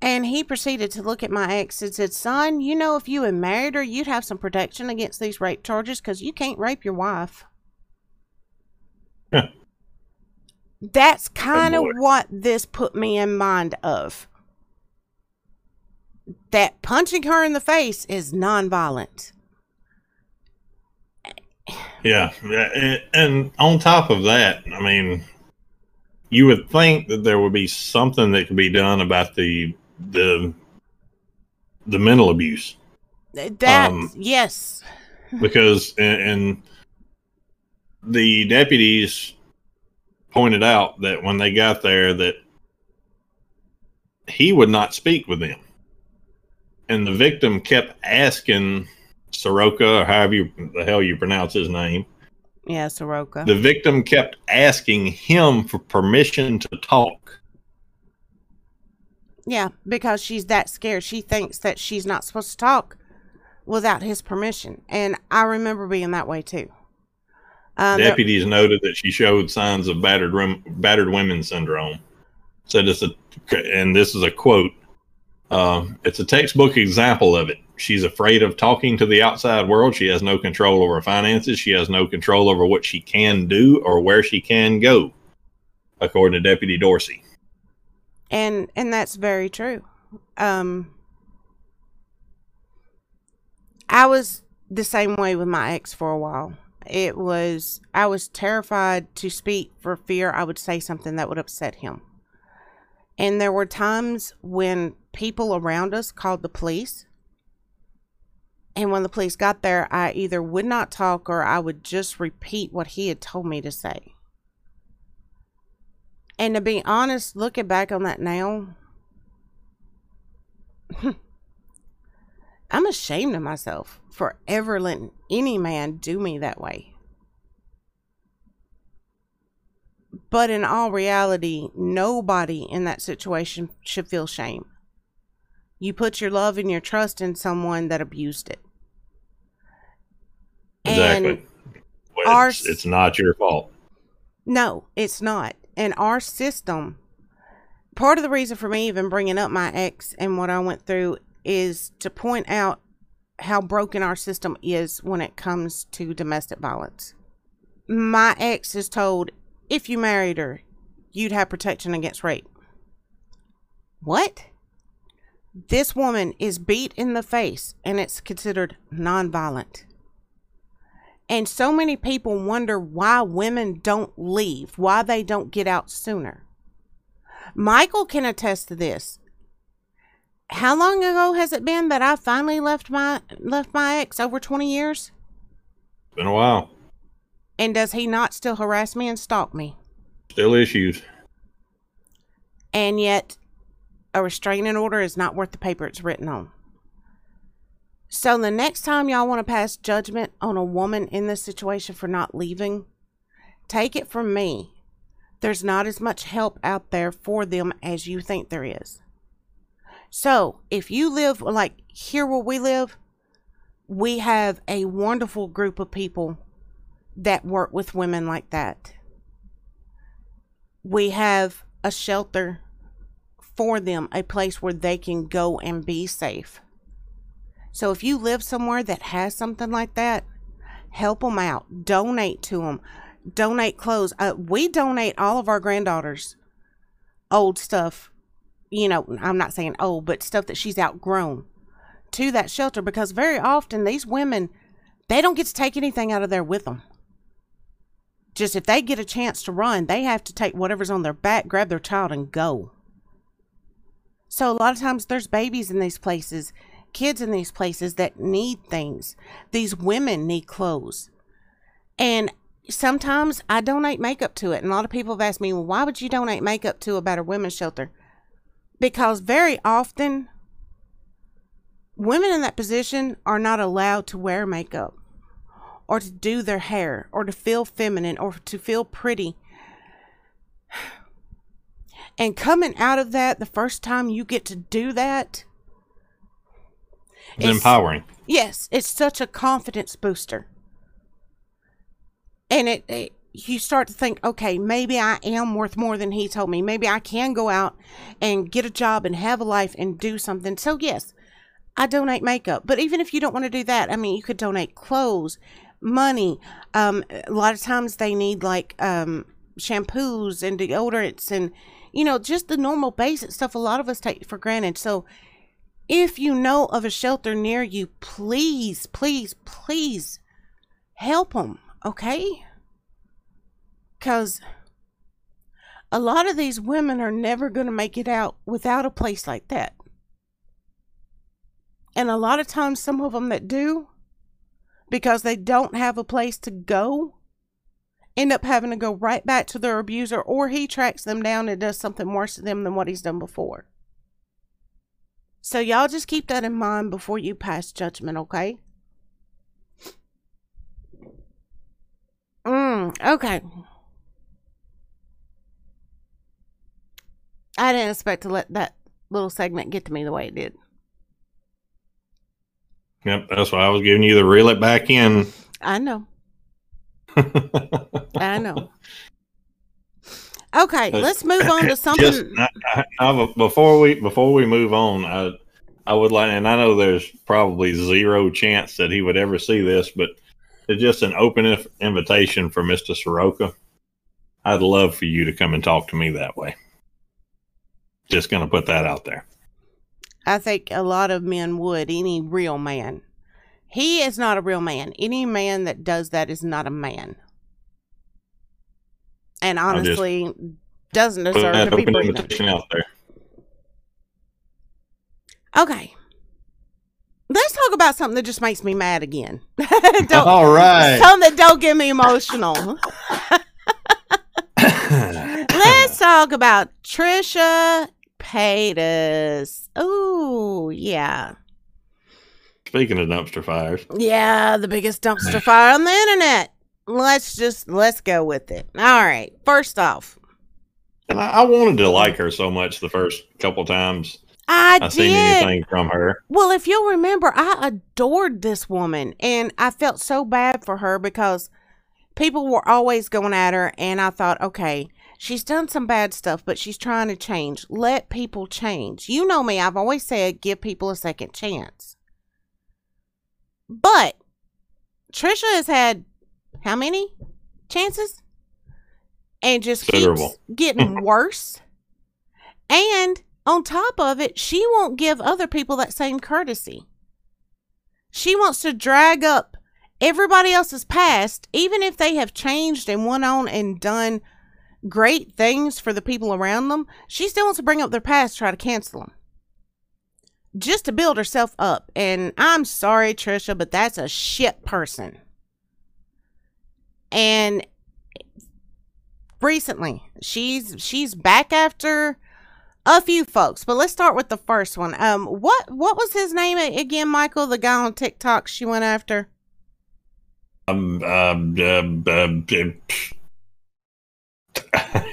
And he proceeded to look at my ex and said, Son, you know, if you had married her, you'd have some protection against these rape charges because you can't rape your wife. That's kind of what this put me in mind of. That punching her in the face is nonviolent. Yeah, and on top of that, I mean, you would think that there would be something that could be done about the the the mental abuse That Um, yes, because and, and the deputies pointed out that when they got there that he would not speak with them and the victim kept asking Saroka or however you the hell you pronounce his name yeah, Saroka. the victim kept asking him for permission to talk yeah, because she's that scared. She thinks that she's not supposed to talk without his permission, and I remember being that way too. Um, Deputies noted that she showed signs of battered rem- battered women syndrome. Said it's a, and this is a quote. Um, it's a textbook example of it. She's afraid of talking to the outside world. She has no control over finances. She has no control over what she can do or where she can go, according to Deputy Dorsey. and and that's very true um i was the same way with my ex for a while it was i was terrified to speak for fear i would say something that would upset him. And there were times when people around us called the police. And when the police got there i either would not talk or i would just repeat what he had told me to say. And to be honest, looking back on that now, hmm, I'm ashamed of myself for ever letting any man do me that way. But in all reality, nobody in that situation should feel shame. You put your love and your trust in someone that abused it. Exactly. Well, our it's, it's not your fault. No, it's not. And our system, part of the reason for me even bringing up my ex and what I went through is to point out how broken our system is when it comes to domestic violence. My ex is told if you married her, you'd have protection against rape. What? This woman is beat in the face and it's considered nonviolent. And so many people wonder why women don't leave, why they don't get out sooner. Michael can attest to this. How long ago has it been that I finally left my left my ex? Over 20 years? Been a while. And does he not still harass me and stalk me? Still issues. And yet a restraining order is not worth the paper it's written on. So the next time y'all want to pass judgment on a woman in this situation for not leaving, take it from me. There's not as much help out there for them as you think there is. So if you live like here where we live, we have a wonderful group of people that work with women like that. We have a shelter for them, a place where they can go and be safe. So if you live somewhere that has something like that, help them out. Donate to them. Donate clothes. Uh, we donate all of our granddaughters old stuff. You know, I'm not saying old, but stuff that she's outgrown to that shelter because very often these women they don't get to take anything out of there with them. Just if they get a chance to run, they have to take whatever's on their back, grab their child, and go. So a lot of times there's babies in these places, kids in these places that need things. These women need clothes. And sometimes I donate makeup to it. And a lot of people have asked me, well, why would you donate makeup to a better women's shelter? Because very often women in that position are not allowed to wear makeup or to do their hair or to feel feminine or to feel pretty. And coming out of that, the first time you get to do that, It's empowering. Yes, it's such a confidence booster. And it, it you start to think, okay, maybe I am worth more than he told me. Maybe I can go out and get a job and have a life and do something. So yes, I donate makeup. But even if you don't want to do that, I mean, you could donate clothes, money. Um, a lot of times they need like um, shampoos and deodorants and, you know, just the normal basic stuff a lot of us take for granted. So if you know of a shelter near you, please, please, please help them, okay? Because a lot of these women are never going to make it out without a place like that. And a lot of times, some of them that do, because they don't have a place to go, end up having to go right back to their abuser, or he tracks them down and does something worse to them than what he's done before. So, y'all just keep that in mind before you pass judgment, okay? Mm, okay. I didn't expect to let that little segment get to me the way it did. Yep, that's why I was giving you the reel it back in. I know. I know. Okay, let's move on to something. Just I, I, before we before we move on, I I would like, and I know there's probably zero chance that he would ever see this, but it's just an open invitation for Mister Saroka. I'd love for you to come and talk to me that way. Just going to put that out there. I think a lot of men would, any real man. He is not a real man. Any man that does that is not a man. And honestly, doesn't deserve to be open breathing. out there. Okay. Let's talk about something that just makes me mad again. don't, All right. Something that don't get me emotional. Let's talk about Trisha Paytas. Oh, yeah. Speaking of dumpster fires, Yeah, the biggest dumpster fire on the internet. Let's just let's go with it. All right. First off, and I, I wanted to like her so much the first couple times I, I seen anything from her. Well, if you'll remember, I adored this woman and I felt so bad for her because people were always going at her and I thought, okay, she's done some bad stuff, but she's trying to change. Let people change. You know me, I've always said give people a second chance. But Trisha has had how many chances? And just keeps getting worse. And on top of it, she won't give other people that same courtesy. She wants to drag up everybody else's past, even if they have changed and went on and done great things for the people around them. She still wants to bring up their past, try to cancel them. Just to build herself up. And I'm sorry, Trisha, but that's a shit person. And recently, she's she's back after a few folks, but let's start with the first one. Um, what what was his name again, Michael? The guy on TikTok she went after. Um, um, um, um, um,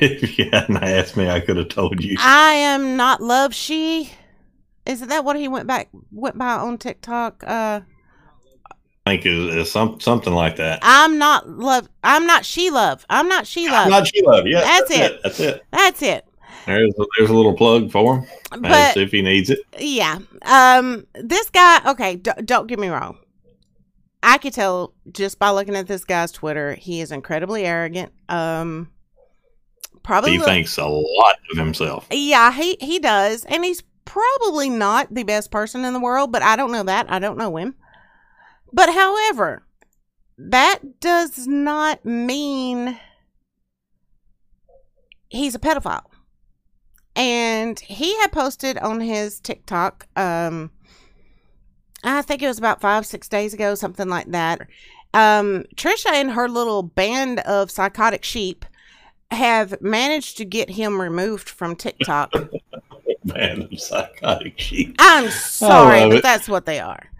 if you hadn't asked me, I could have told you. I am not love she. Isn't that what he went back went by on TikTok? Uh, I think it's, it's some, something like that. I'm not love. I'm not she love. I'm not she love. Not she love. Yeah, That's that's, it. it. That's it. That's it. There's a, there's a little plug for him. But if he needs it. yeah, um, this guy. Okay, d- don't get me wrong. I could tell just by looking at this guy's Twitter, he is incredibly arrogant. Um, probably He look- thinks a lot of himself. Yeah, he he does, and he's probably not the best person in the world, but I don't know that. I don't know him. But however, that does not mean he's a pedophile. And he had posted on his TikTok, um, I think it was about five, six days ago, something like that. Um, Trisha and her little band of psychotic sheep have managed to get him removed from TikTok. Man, of psychotic sheep. I'm sorry, but it. that's what they are.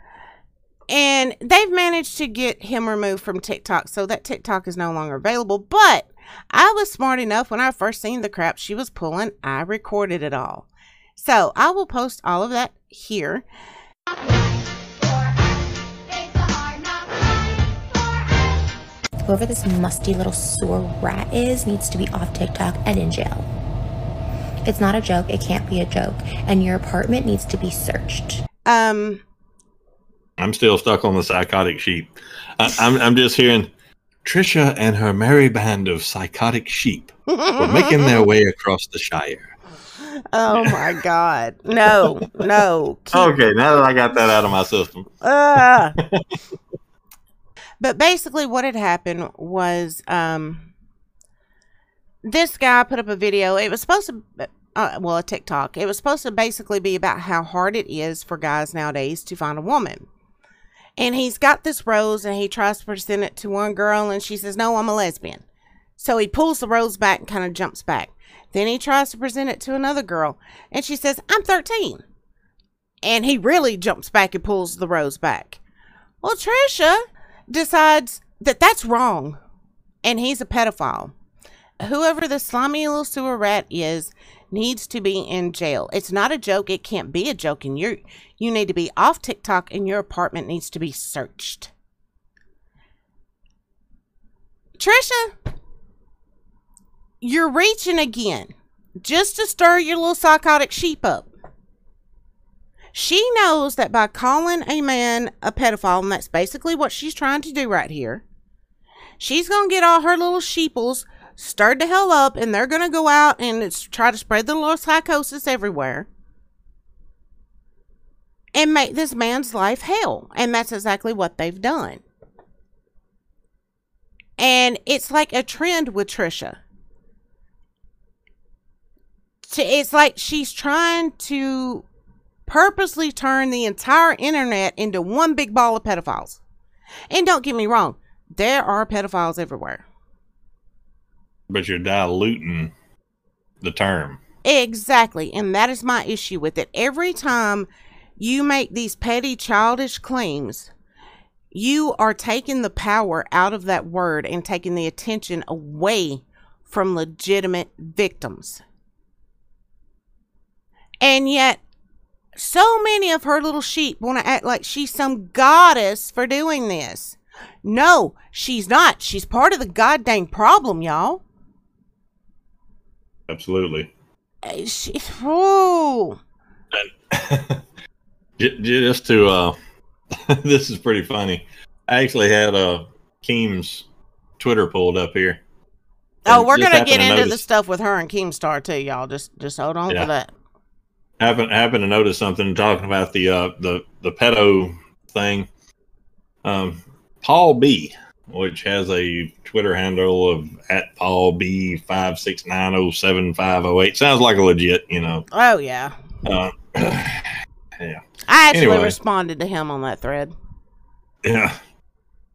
And they've managed to get him removed from TikTok, so that TikTok is no longer available. But I was smart enough when I first seen the crap she was pulling, I recorded it all. So I will post all of that here. Whoever this musty little sewer rat is needs to be off TikTok and in jail. It's not a joke. It can't be a joke. And your apartment needs to be searched. Um, I'm still stuck on the psychotic sheep. I, I'm, I'm just hearing Trisha and her merry band of psychotic sheep were making their way across the Shire. oh my God. No, no. Keep Okay, now that I got that out of my system. Ah. but basically, what had happened was um, this guy put up a video. It was supposed to, uh, well, a TikTok. It was supposed to basically be about how hard it is for guys nowadays to find a woman. And he's got this rose and he tries to present it to one girl, and she says, No, I'm a lesbian. So he pulls the rose back and kind of jumps back. Then he tries to present it to another girl, and she says, I'm 13 and he really jumps back and pulls the rose back. Well, Trisha decides that that's wrong, and he's a pedophile. Whoever the slimy little sewer rat is needs to be in jail. It's not a joke. It can't be a joke, and you you need to be off TikTok, and your apartment needs to be searched. Trisha, you're reaching again, just to stir your little psychotic sheep up. She knows that by calling a man a pedophile, and that's basically what she's trying to do right here, she's going to get all her little sheeples stirred the hell up, and they're going to go out and try to spread the little psychosis everywhere and make this man's life hell. And that's exactly what they've done. And it's like a trend with Trisha. It's like she's trying to purposely turn the entire internet into one big ball of pedophiles. And don't get me wrong, there are pedophiles everywhere. But you're diluting the term. Exactly. And that is my issue with it. Every time you make these petty, childish claims, you are taking the power out of that word and taking the attention away from legitimate victims. And yet, so many of her little sheep want to act like she's some goddess for doing this. No, she's not. She's part of the goddamn problem, y'all. Absolutely. Uh, She, oh, Just to, uh, this is pretty funny. I actually had uh, Keem's Twitter pulled up here. oh, we're gonna get to into the stuff with her and Keemstar too, y'all. Just, just hold on Yeah. for that. Happen happen to notice something talking about the uh the the pedo thing. Um, Paul B, which has a Twitter handle of at Paul B five six nine zero seven five zero eight. Sounds like a legit, you know. Oh yeah, Uh, I actually Anyway. responded to him on that thread. yeah.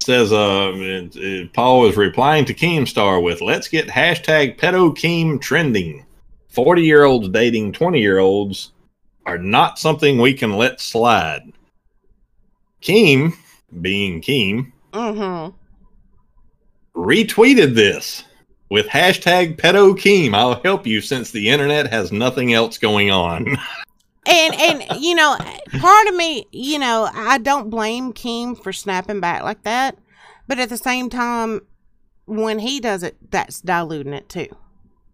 Says uh, it, it- Paul was replying to Keemstar with "Let's get hashtag pedo Keem trending." 40 year olds dating 20 year olds are not something we can let slide. Keem, being Keem, Mm-hmm. retweeted this with hashtag pedo Keem. I'll help you since the internet has nothing else going on. And and you know, part of me, you know, I don't blame Keem for snapping back like that, but at the same time, when he does it, that's diluting it too.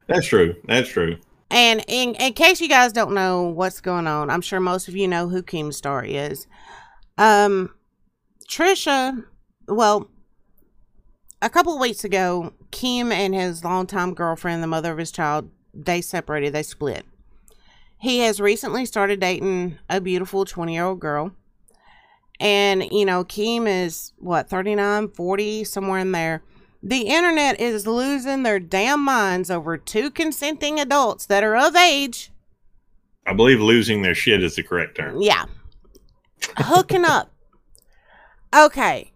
That's true. That's true. And in, in case you guys don't know what's going on, I'm sure most of you know who Keemstar is. Um, Trisha, well, a couple of weeks ago, Keem and his longtime girlfriend, the mother of his child, they separated, they split. He has recently started dating a beautiful 20 year old girl. And, you know, Keem is what, 39, 40, somewhere in there. The internet is losing their damn minds over two consenting adults that are of age. I believe losing their shit is the correct term. Yeah. Hooking up. Okay.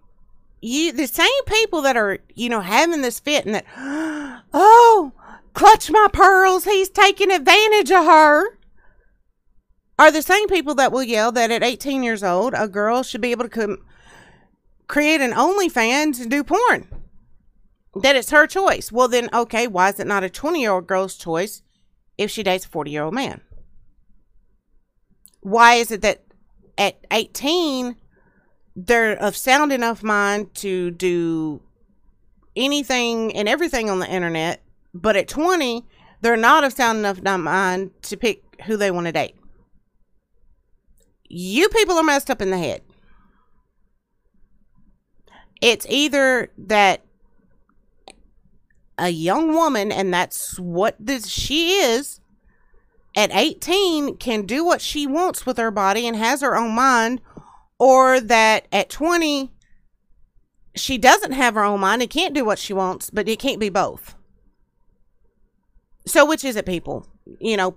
You the same people that are, you know, having this fit and that oh, clutch my pearls, he's taking advantage of her. Are the same people that will yell that at 18 years old, a girl should be able to com- create an OnlyFans and do porn. That it's her choice. Well, then, okay, why is it not a 20 year old girl's choice if she dates a 40 year old man? Why is it that at 18 they're of sound enough mind to do anything and everything on the internet, but at 20 they're not of sound enough mind to pick who they want to date? You people are messed up in the head. It's either that a young woman, and that's what this she is, at 18 can do what she wants with her body and has her own mind, or that at 20 she doesn't have her own mind and can't do what she wants, but it can't be both. So, which is it, people? You know,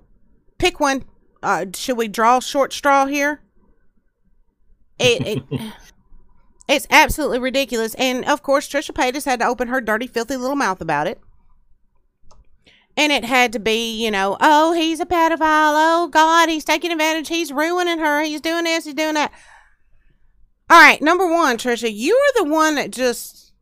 pick one. Uh, should we draw short straw here? It, it it's absolutely ridiculous, and of course, Trisha Paytas had to open her dirty, filthy little mouth about it. And it had to be, you know, oh, he's a pedophile. Oh, God, he's taking advantage. He's ruining her. He's doing this. He's doing that. All right, number one, Trisha, you are the one that just.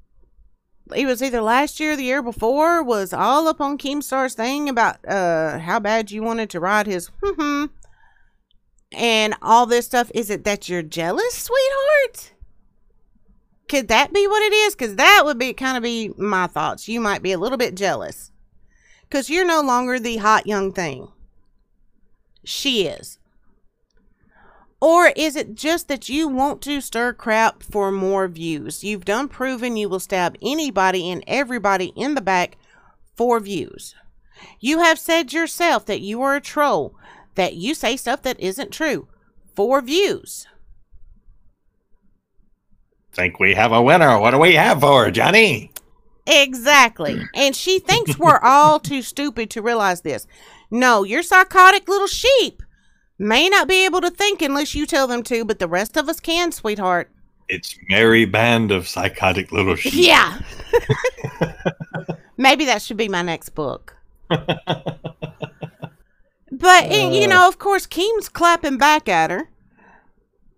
It was either last year or the year before was all up on Keemstar's thing about uh how bad you wanted to ride his hmm and all this stuff. Is it that you're jealous, sweetheart? Could that be what it is? Because that would be kind of be my thoughts. You might be a little bit jealous because you're no longer the hot young thing. She is. Or is it just that you want to stir crap for more views? You've done proven you will stab anybody and everybody in the back for views. You have said yourself that you are a troll, that you say stuff that isn't true for views. Think we have a winner. What do we have for her, Johnny? Exactly. And she thinks we're all too stupid to realize this. No, your psychotic little sheep may not be able to think unless you tell them to, but the rest of us can, sweetheart. It's merry band of psychotic little sheep. Yeah. Maybe that should be my next book. But and, you know, of course, Keem's clapping back at her,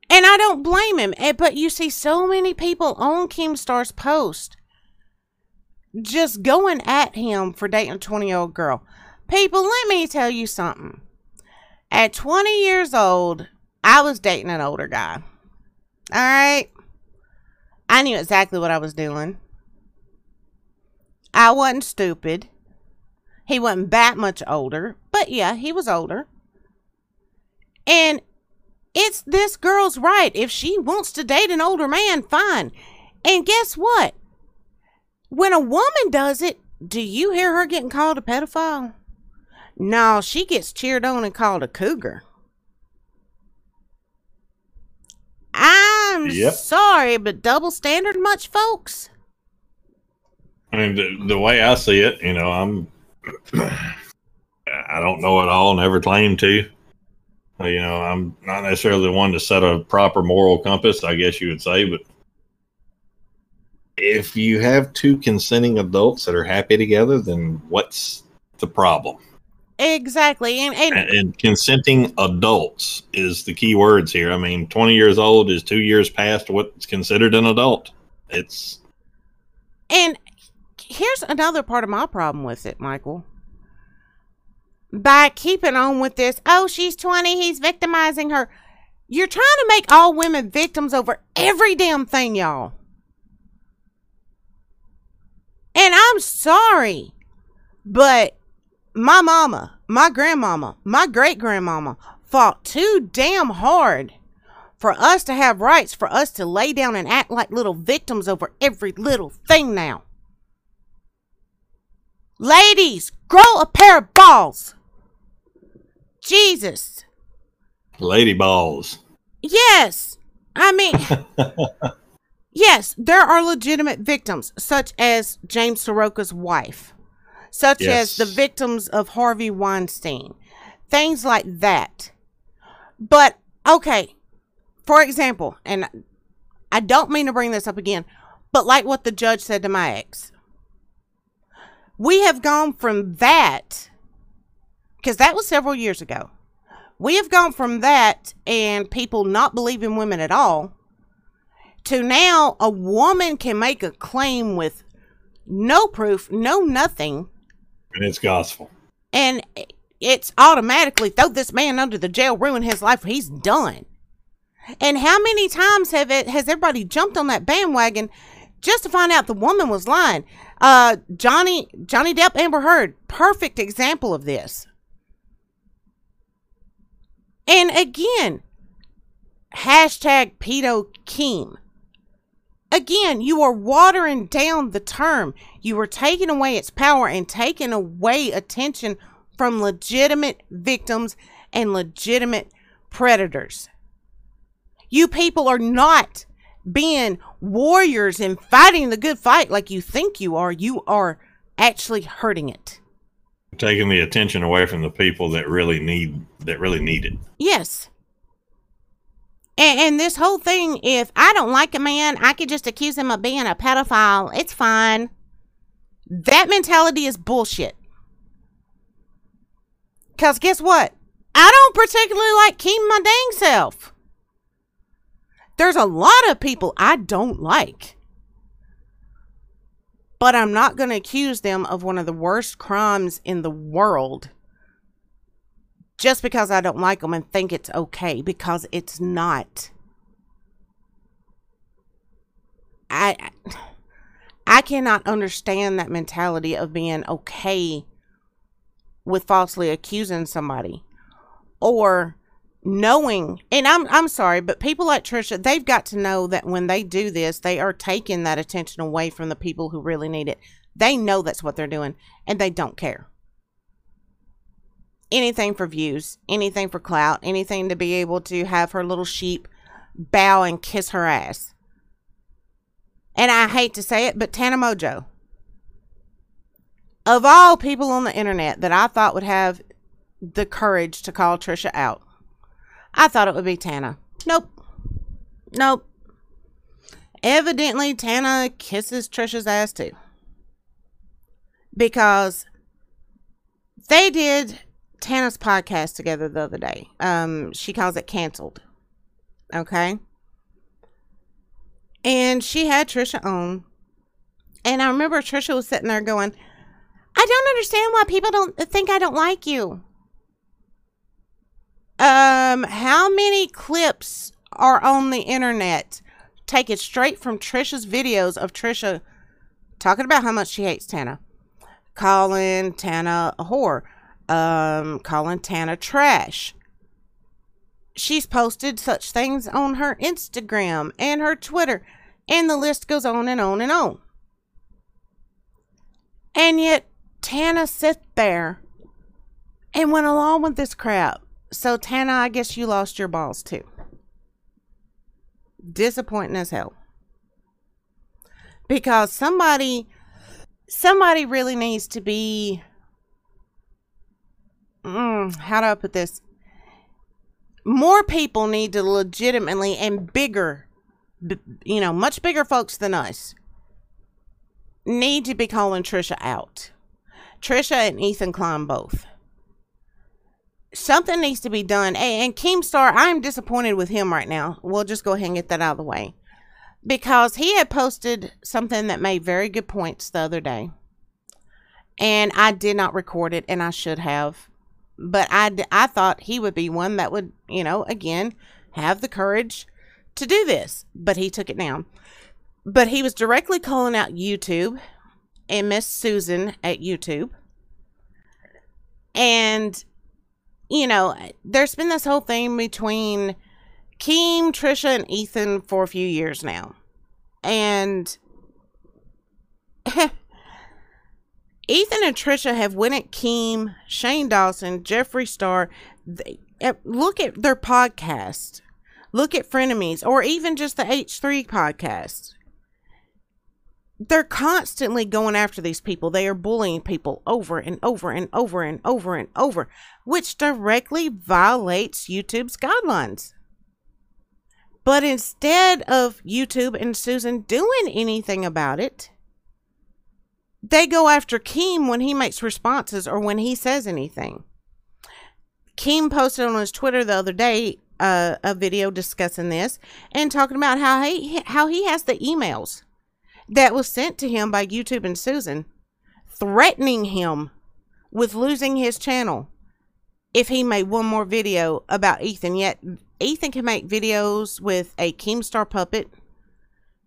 and I don't blame him. Eh, But you see so many people on Keemstar's post just going at him for dating a twenty-year-old girl. People, let me tell you something. At twenty years old, I was dating an older guy. All right, I knew exactly what I was doing. I wasn't stupid. He wasn't that much older, but yeah, he was older. And it's this girl's right. If she wants to date an older man, fine. And guess what? When a woman does it, do you hear her getting called a pedophile? No, she gets cheered on and called a cougar. I'm Yep. sorry, but double standard much, folks? I mean, the, the way I see it, you know, I'm, I don't know it all, never claimed to. Uh, You know, I'm not necessarily the one to set a proper moral compass, I guess you would say, but if you have two consenting adults that are happy together, then what's the problem? exactly. And, and, And, and consenting adults is the key words here. I mean, 20 years old is two years past what's considered an adult. It's And here's another part of my problem with it, Michael. By keeping on with this, oh, she's 20, he's victimizing her. You're trying to make all women victims over every damn thing, y'all. And I'm sorry, but my mama, my grandmama, my great grandmama fought too damn hard for us to have rights, for us to lay down and act like little victims over every little thing now. Ladies, grow a pair of balls. Jesus. lady balls. Yes. I mean, yes, there are legitimate victims, such as James Saroka's wife, such as the victims of Harvey Weinstein, things like that. But, okay, for example, and I don't mean to bring this up again, but like what the judge said to my ex, we have gone from that, because that was several years ago. We have gone from that and people not believing women at all to now a woman can make a claim with no proof, no nothing, And it's gospel. and it's automatically throw this man under the jail, ruin his life, he's done. And how many times have it has everybody jumped on that bandwagon just to find out the woman was lying? Uh Johnny Johnny Depp Amber Heard, perfect example of this. And again, hashtag pedo Keem. Again, you are watering down the term. You are taking away its power and taking away attention from legitimate victims and legitimate predators. You people are not being warriors and fighting the good fight like you think you are. You are actually hurting it. Taking the attention away from the people that really need that really need it. Yes. And, and this whole thing, if I don't like a man, I could just accuse him of being a pedophile. It's fine. That mentality is bullshit. Because guess what? I don't particularly like Keem my dang self. There's a lot of people I don't like. But I'm not going to accuse them of one of the worst crimes in the world just because I don't like them and think it's okay because it's not. I I cannot understand that mentality of being okay with falsely accusing somebody or knowing and I'm I'm sorry but people like Trisha they've got to know that when they do this they are taking that attention away from the people who really need it. They know that's what they're doing and they don't care anything for views, anything for clout, anything to be able to have her little sheep bow and kiss her ass. And I hate to say it, but Tana Mongeau, of all people on the internet that I thought would have the courage to call Trisha out, I thought it would be Tana. Nope. Nope. Evidently, Tana kisses Trisha's ass too. Because they did Tana's podcast together the other day. Um, she calls it canceled. Okay. And she had Trisha on. And I remember Trisha was sitting there going, I don't understand why people don't think I don't like you. Um, how many clips are on the internet taken straight from Trisha's videos of Trisha talking about how much she hates Tana, calling Tana a whore, um, calling Tana trash. She's posted such things on her Instagram and her Twitter, and the list goes on and on and on. And yet, Tana sat there and went along with this crap. So, Tana, I guess you lost your balls too. Disappointing as hell. Because somebody, somebody really needs to be mm, how do I put this? More people need to legitimately and bigger, you know, much bigger folks than us need to be calling Trisha out. Trisha and Ethan Klein both. Something needs to be done. And, Keemstar, I'm disappointed with him right now. We'll just go ahead and get that out of the way. Because he had posted something that made very good points the other day. And I did not record it, and I should have. But I, I thought he would be one that would, you know, again, have the courage to do this. But he took it down. But he was directly calling out YouTube and Miss Susan at YouTube. And you know, there's been this whole thing between Keem, Trisha, and Ethan for a few years now. And Ethan and Trisha have went at Keem, Shane Dawson, Jeffree Star. They, eh, look at their podcast. Look at Frenemies, or even just the H3 podcast they're constantly going after these people. They are bullying people over and over and over and over and over, which directly violates YouTube's guidelines. But instead of YouTube and Susan doing anything about it, they go after Keem when he makes responses or when he says anything. Keem posted on his Twitter the other day uh, a video discussing this and talking about how he how he has the emails that was sent to him by YouTube and Susan, threatening him with losing his channel if he made one more video about Ethan. Yet Ethan can make videos with a Keemstar puppet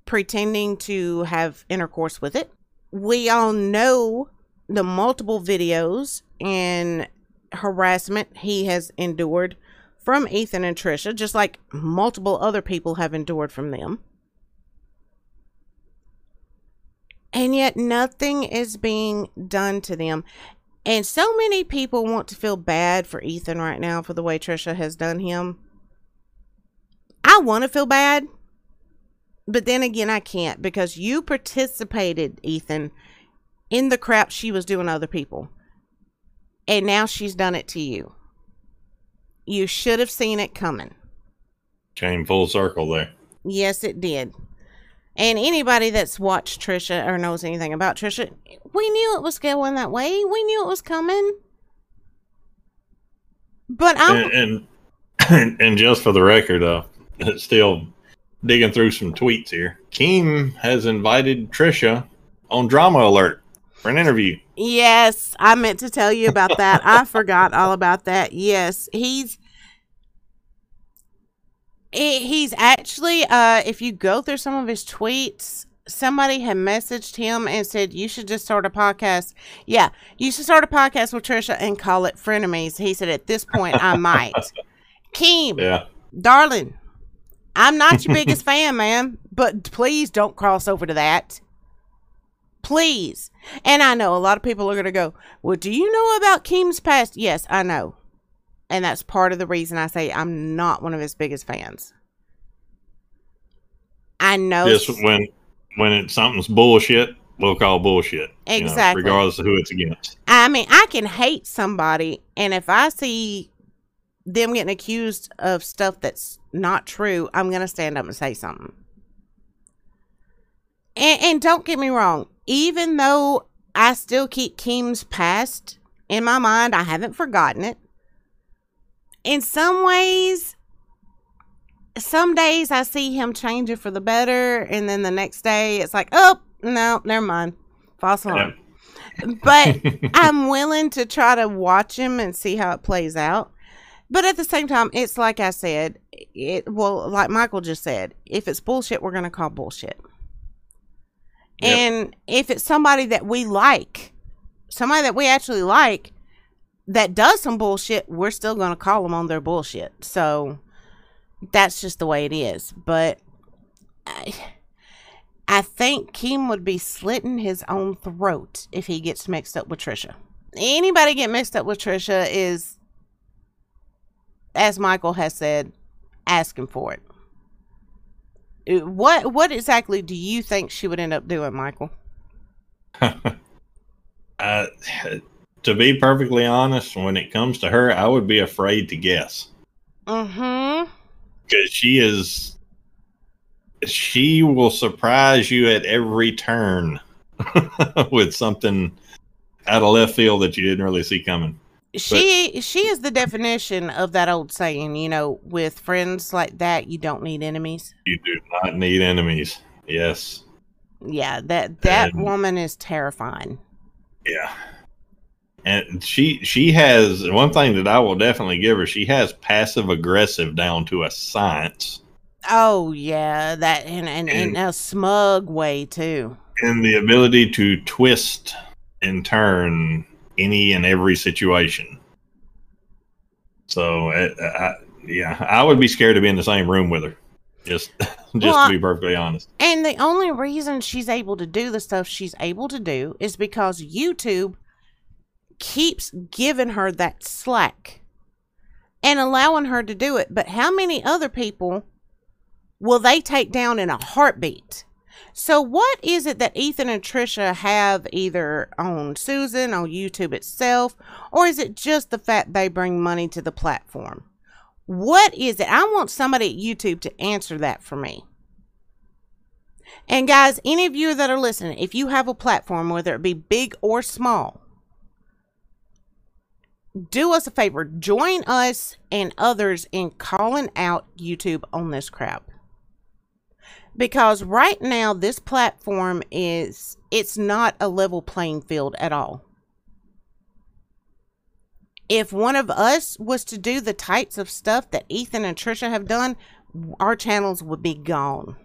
pretending to have intercourse with it. We all know the multiple videos and harassment he has endured from Ethan and Trisha, just like multiple other people have endured from them. And yet nothing is being done to them. And so many people want to feel bad for Ethan right now for the way Trisha has done him. I want to feel bad, but then again, I can't because you participated, Ethan, in the crap she was doing other people. And now she's done it to you. You should have seen it coming. Came full circle there. Yes, it did. And anybody that's watched Trisha or knows anything about Trisha, we knew it was going that way. We knew it was coming. But I'm And and, and just for the record, uh, still digging through some tweets here. Keem has invited Trisha on Drama Alert for an interview. yes, I meant to tell you about that. I forgot all about that. Yes, he's he- he's actually uh if you go through some of his tweets somebody had messaged him and said you should just start a podcast. Yeah you should start a podcast with trisha and call it frenemies. He said at this point i might. Keem, Yeah. darling i'm not your biggest fan man but please don't cross over to that. Please. And i know a lot of people are going to go well do you know about Keem's past? Yes i know and that's part of the reason I say I'm not one of his biggest fans. I know. Just when when it's something's bullshit, we'll call bullshit. you know, Exactly. regardless of who it's against. I mean, I can hate somebody, and if I see them getting accused of stuff that's not true, I'm gonna stand up and say something. And, and don't get me wrong, even though I still keep Keem's past in my mind, I haven't forgotten it. In some ways, some days I see him changing for the better, and then the next day it's like, oh no, never mind, false alarm. But I'm willing to try to watch him and see how it plays out. But at the same time, it's like I said, it well, like Michael just said, if it's bullshit, we're gonna call bullshit. Yep. And if it's somebody that we like, somebody that we actually like, that does some bullshit, we're still gonna call them on their bullshit. So that's just the way it is. But I, I think Keem would be slitting his own throat if he gets mixed up with Trisha. Anybody get mixed up with Trisha is, as Michael has said, asking for it. Uh, What what exactly do you think she would end up doing, Michael? Uh, to be perfectly honest, when it comes to her, I would be afraid to guess Mm-hmm. because she is. She will surprise you at every turn with something out of left field that you didn't really see coming. she she is the definition of that old saying, you know, with friends like that, you don't need enemies. You do not need enemies. Yes. Yeah, that that And- woman is terrifying. Yeah. And she she has one thing that I will definitely give her. She has passive aggressive down to a science, Oh yeah, that and and in a smug way too. and the ability to twist and turn any and every situation. So, uh, I, yeah, I would be scared to be in the same room with her. Just, just Well, to be perfectly honest. And the only reason she's able to do the stuff she's able to do is because YouTube keeps giving her that slack and allowing her to do it. But how many other people will they take down in a heartbeat? So, what is it that Ethan and Trisha have either on Susan, on YouTube itself, or is it just the fact they bring money to the platform? What is it? I want somebody at YouTube to answer that for me. And guys, any of you that are listening, if you have a platform, whether it be big or small, do us a favor. Join us and others in calling out YouTube on this crap. Because right now, this platform is, it's not a level playing field at all. If one of us was to do the types of stuff that Ethan and Trisha have done, our channels would be gone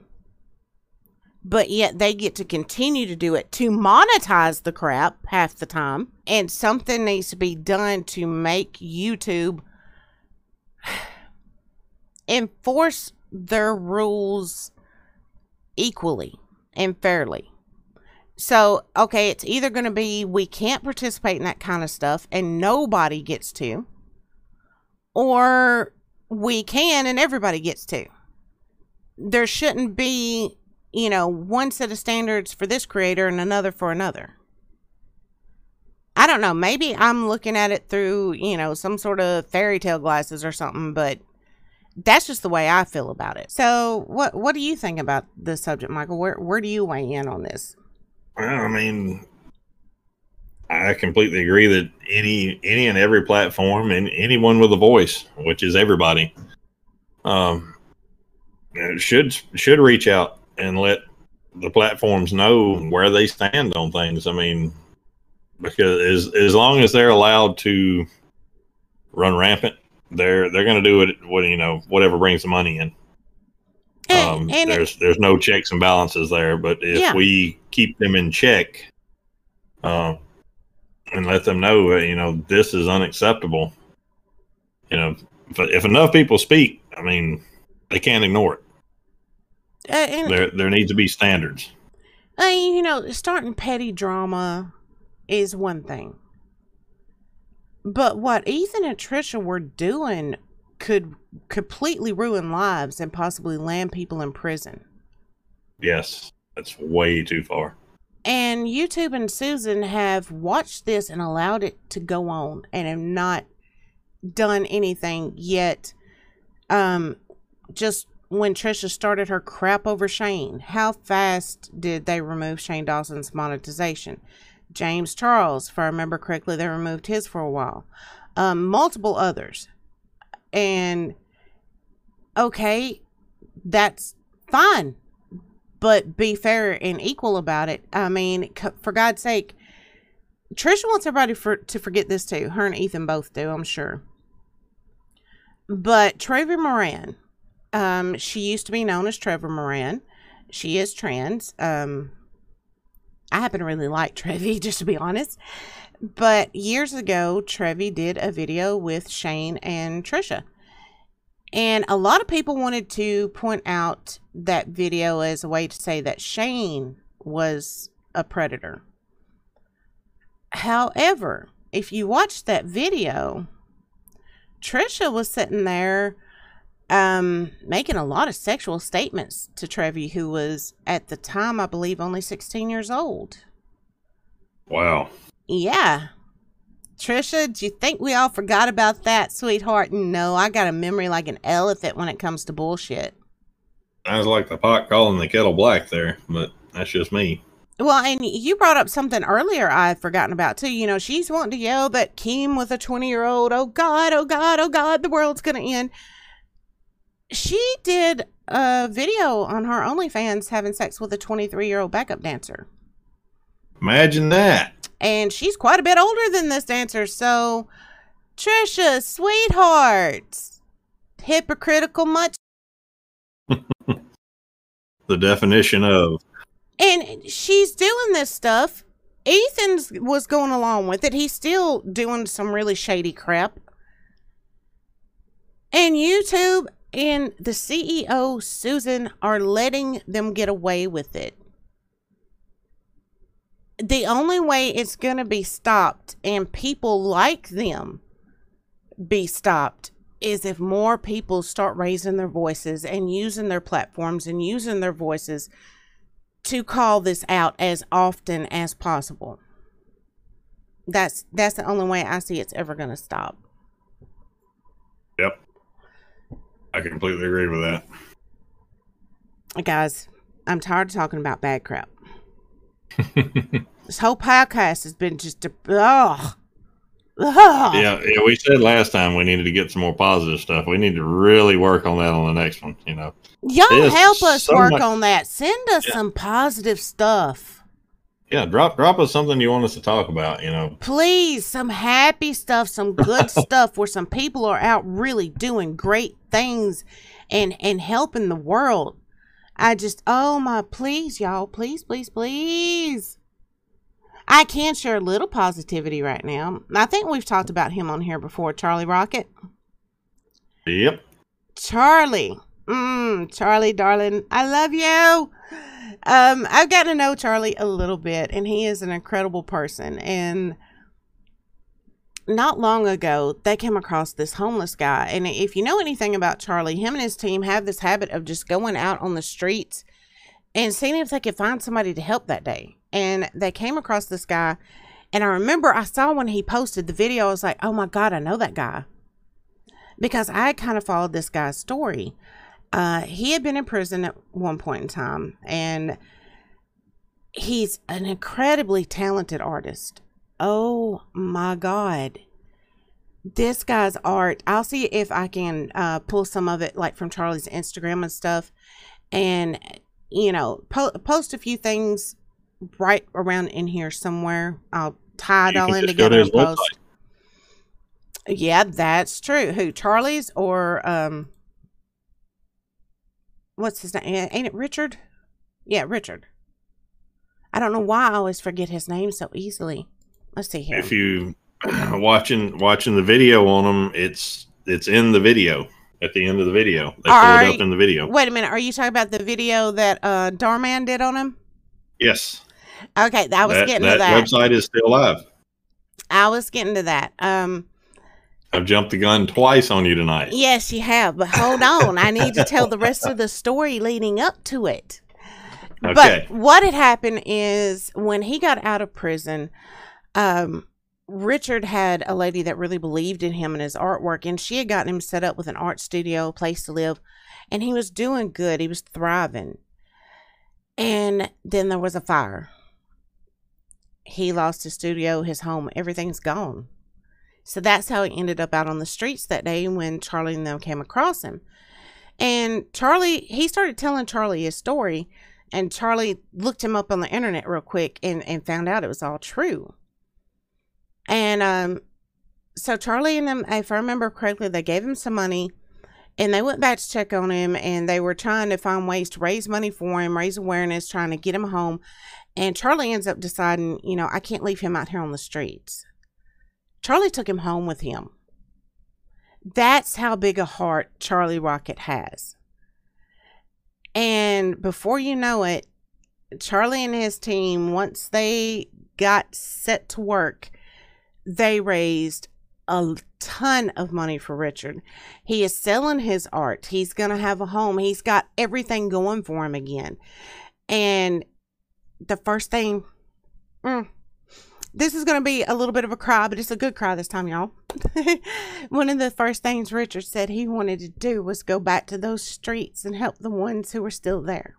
but yet they get to continue to do it to monetize the crap half the time. And something needs to be done to make YouTube enforce their rules equally and fairly. So, okay, it's either going to be we can't participate in that kind of stuff and nobody gets to, or we can and everybody gets to. There shouldn't be you know, one set of standards for this creator and another for another. I don't know. Maybe I'm looking at it through, you know, some sort of fairy tale glasses or something, but that's just the way I feel about it. So, what what do you think about this subject, Michael? Where where do you weigh in on this? Well, I mean, I completely agree that any any and every platform and anyone with a voice, which is everybody, um, should should reach out and let the platforms know where they stand on things. I mean, because as as long as they're allowed to run rampant, they're they're going to do it. What you know, whatever brings the money in. Um, And, and it- there's there's no checks and balances there, but if Yeah. we keep them in check, um, and let them know, uh, you know, this is unacceptable. You know, if, if enough people speak, I mean, they can't ignore it. Uh, and There there needs to be standards. You know, starting petty drama is one thing. But what Ethan and Trisha were doing could completely ruin lives and possibly land people in prison. Yes, that's way too far. And YouTube and Susan have watched this and allowed it to go on and have not done anything yet. Um, just when Trisha started her crap over Shane, how fast did they remove Shane Dawson's monetization? James Charles, if I remember correctly, they removed his for a while. Um, multiple others. And okay, that's fine but be fair and equal about it. I mean, for God's sake, Trisha wants everybody for, to forget this too. Her and Ethan both do, I'm sure. But Trevor Moran, um, she used to be known as Trevor Moran. She is trans. Um, I happen to really like Trevi, just to be honest. But years ago, Trevi did a video with Shane and Trisha. And a lot of people wanted to point out that video as a way to say that Shane was a predator. However, if you watch that video, Trisha was sitting there um, making a lot of sexual statements to Trevi, who was at the time, I believe, only 16 years old. Wow. Yeah. Trisha, do you think we all forgot about that, sweetheart? No, I got a memory like an elephant when it comes to bullshit. Sounds like the pot calling the kettle black there, but that's just me. Well, and you brought up something earlier I had forgotten about too. You know, she's wanting to yell that Kim was a 20 year old. Oh God, oh God, oh God, the world's going to end. She did a video on her OnlyFans having sex with a 23 year old backup dancer. Imagine that. And she's quite a bit older than this dancer. So, Trisha, sweetheart, hypocritical much. The definition of And she's doing this stuff. Ethan's was going along with it. He's still doing some really shady crap. And YouTube and the CEO, Susan, are letting them get away with it. The only way it's going to be stopped and people like them be stopped is if more people start raising their voices and using their platforms and using their voices to call this out as often as possible. That's that's the only way I see it's ever going to stop. yep. I completely agree with that. Guys, I'm tired of talking about bad crap. this whole podcast has been just a ugh. Ugh. Yeah, yeah. We said last time we needed to get some more positive stuff. We need to really work on that on the next one. You know. Y'all help us so work much- on that. Send us Yeah. some positive stuff. Yeah, drop drop us something you want us to talk about. You know. Please, some happy stuff, some good stuff where some people are out really doing great things and and helping the world. I just oh my please y'all, please please please. I can share a little positivity right now. I think we've talked about him on here before, Charlie Rocket. Yep. Charlie. Mm, Charlie, darling, I love you. Um, I've gotten to know Charlie a little bit, and he is an incredible person. And not long ago, they came across this homeless guy. And if you know anything about Charlie, him and his team have this habit of just going out on the streets and seeing if they could find somebody to help that day. And they came across this guy. And I remember I saw when he posted the video, I was like, oh my God, I know that guy because I kind of followed this guy's story. Uh, he had been in prison at one point in time, and he's an incredibly talented artist. Oh my God. This guy's art, I'll see if I can uh, pull some of it like from Charlie's Instagram and stuff, and you know, po- post a few things right around in here somewhere. I'll tie it all in go to together and post. website. Yeah, that's true. Who Charlie's or um what's his name? Ain't it Richard? Yeah, Richard. I don't know why I always forget his name so easily. Let's see here. If you watching watching the video on him, it's it's in the video at the end of the video. They pull it up in the video. Wait a minute, are you talking about the video that uh Dhar Mann did on him? Yes, Okay, I was that, getting that to that. website is still live. I was getting to that. Um I've jumped the gun twice on you tonight. Yes, you have, but hold on. I need to tell the rest of the story leading up to it. Okay. But what had happened is when he got out of prison, um, Richard had a lady that really believed in him and his artwork, and she had gotten him set up with an art studio, a place to live, and he was doing good. He was thriving. And then there was a fire. He lost his studio, his home, everything's gone. So that's how he ended up out on the streets that day when Charlie and them came across him. And Charlie, he started telling Charlie his story, and Charlie looked him up on the internet real quick and, and found out it was all true. And um, so Charlie and them, if I remember correctly, they gave him some money and they went back to check on him and they were trying to find ways to raise money for him, raise awareness, trying to get him home. And Charlie ends up deciding, you know, I can't leave him out here on the streets. Charlie took him home with him. That's how big a heart Charlie Rocket has. And before you know it, Charlie and his team, once they got set to work, they raised a ton of money for Richard. He is selling his art. He's going to have a home. He's got everything going for him again. And the first thing, mm, this is going to be a little bit of a cry, but it's a good cry this time, y'all. One of the first things Richard said he wanted to do was go back to those streets and help the ones who were still there.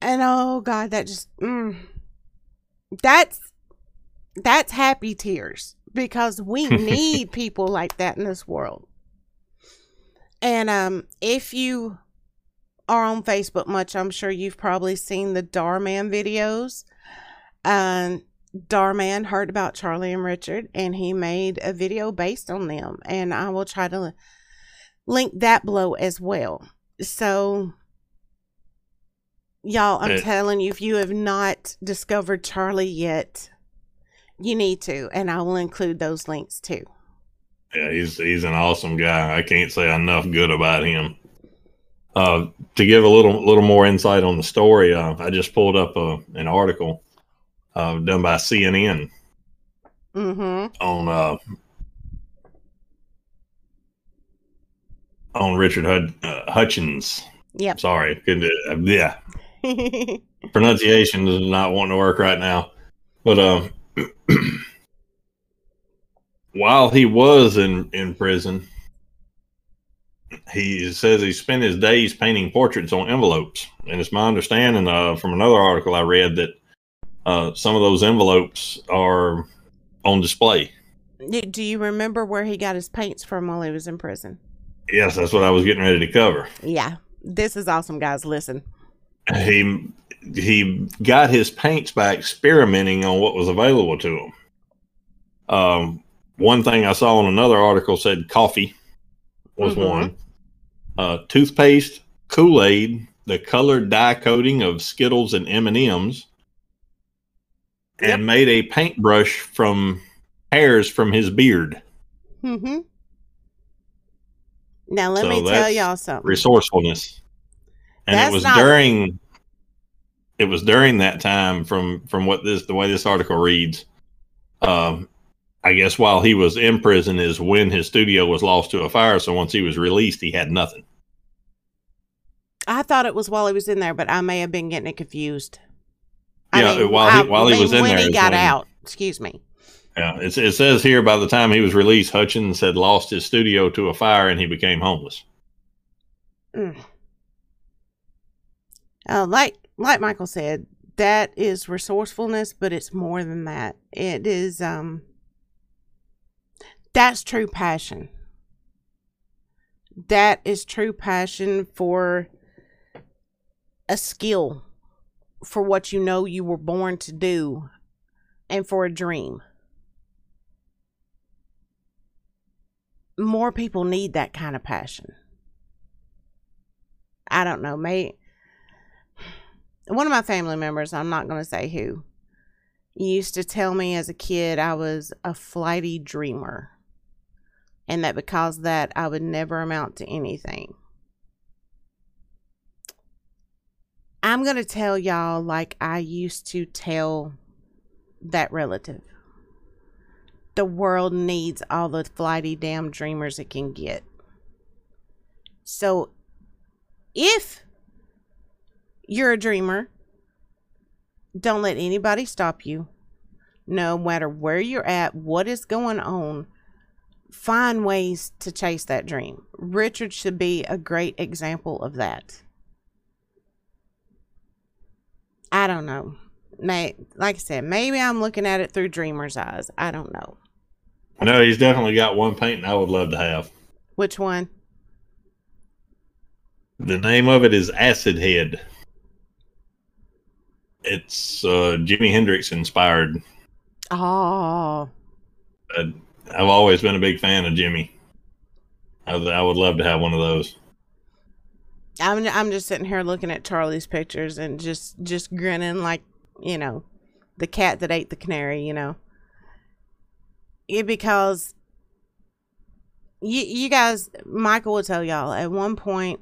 And oh god, that just mm, that's that's happy tears because we need people like that in this world. And um if you are on Facebook much, I'm sure you've probably seen the Dhar Mann videos. Um Dhar Mann heard about Charlie and Richard and he made a video based on them and I will try to link that below as well. So y'all, I'm Uh, telling you if you have not discovered Charlie yet, you need to and I will include those links too. Yeah, he's he's an awesome guy. I can't say enough good about him. Uh, to give a little little more insight on the story, uh, I just pulled up a, an article uh, done by CNN Mhm. on uh, on Richard Hud- uh, Hutchins. Yep. Sorry, couldn't, uh, yeah, pronunciation is not wanting to work right now. But um, while he was in in prison, he says he spent his days painting portraits on envelopes, and it's my understanding uh, from another article I read that uh, some of those envelopes are on display. Do- you remember where he got his paints from while he was in prison? Yes, that's what I was getting ready to cover. Yeah. This is awesome, guys. Listen. He he got his paints by experimenting on what was available to him. Um, one thing I saw in another article said coffee was Mhm. one, uh, toothpaste, Kool Aid, the colored dye coating of Skittles and M and M's, Yep. and made a paintbrush from hairs from his beard. Mm-hmm. Now let So me tell y'all something. resourcefulness and That's it was during it was during that time from from what this the way this article reads um i guess while he was in prison is when his studio was lost to a fire so once he was released he had nothing I thought it was while he was in there, but I may have been getting it confused. Yeah, while he- while he was in when there he got when- out. Excuse me. yeah it's, it says here by the time he was released hutchins had lost his studio to a fire and he became homeless Mm. Uh, like like Michael said, that is resourcefulness, but it's more than that. It is um that's true passion. That is true passion for a skill, for what you know you were born to do, and for a dream. More people need that kind of passion. I don't know, mate. one of my family members, I'm not going to say who, used to tell me as a kid I was a flighty dreamer. And that because that I would never amount to anything. I'm going to tell y'all like I used to tell that relative. The world needs all the flighty damn dreamers it can get. So if you're a dreamer, don't let anybody stop you. No matter where you're at, what is going on, find ways to chase that dream. Richard should be a great example of that. I don't know. May like I said, maybe I'm looking at it through dreamer's eyes. I don't know. no he's definitely got one painting i would love to have Which one? The name of it is Acid Head. It's uh, Jimi Hendrix inspired. Oh, I've always been a big fan of Jimi. I, I would love to have one of those. I'm I'm just sitting here looking at Charlie's pictures and just just grinning like you know the cat that ate the canary. You know, yeah, because you you guys, Michael will tell y'all at one point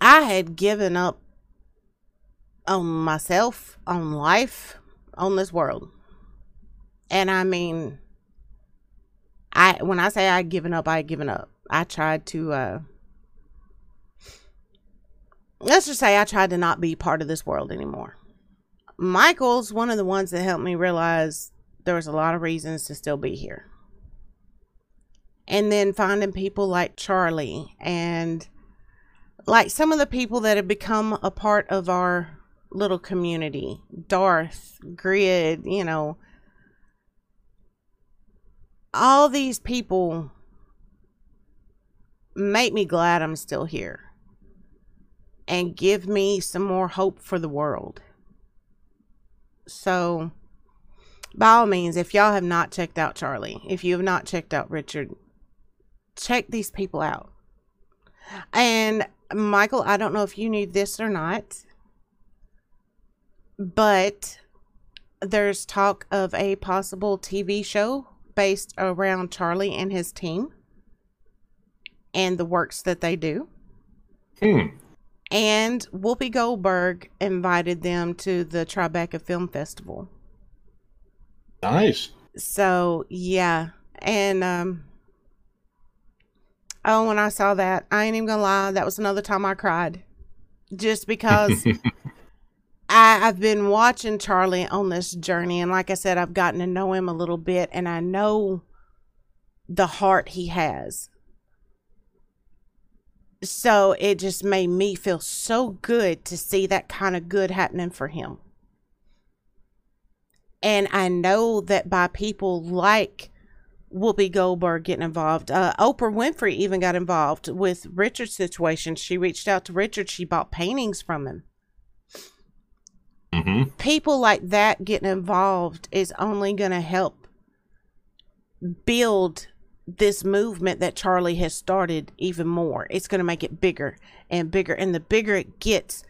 I had given up on myself, on life, on this world, and I mean. I when I say I given up, I given up. I tried to uh let's just say I tried to not be part of this world anymore. Michael's one of the ones that helped me realize there was a lot of reasons to still be here. And then finding people like Charlie and like some of the people that have become a part of our little community Darth, Grid, you know, all these people make me glad I'm still here and give me some more hope for the world. So, by all means, if y'all have not checked out Charlie, if you have not checked out Richard, check these people out. And Michael, I don't know if you knew this or not, but there's talk of a possible TV show based around Charlie and his team and the works that they do. Hmm. And Whoopi Goldberg invited them to the Tribeca Film Festival. Nice. So yeah, and um, oh, when I saw that, I ain't even gonna lie, that was another time I cried, just because I I've been watching Charlie on this journey, and like I said, I've gotten to know him a little bit, and I know the heart he has. So it just made me feel so good to see that kind of good happening for him. And I know that by people like Whoopi Goldberg getting involved, uh, Oprah Winfrey even got involved with Richard's situation. She reached out to Richard. She bought paintings from him. hmm People like that getting involved is only going to help build this movement that Charlie has started even more. It's going to make it bigger and bigger. And the bigger it gets,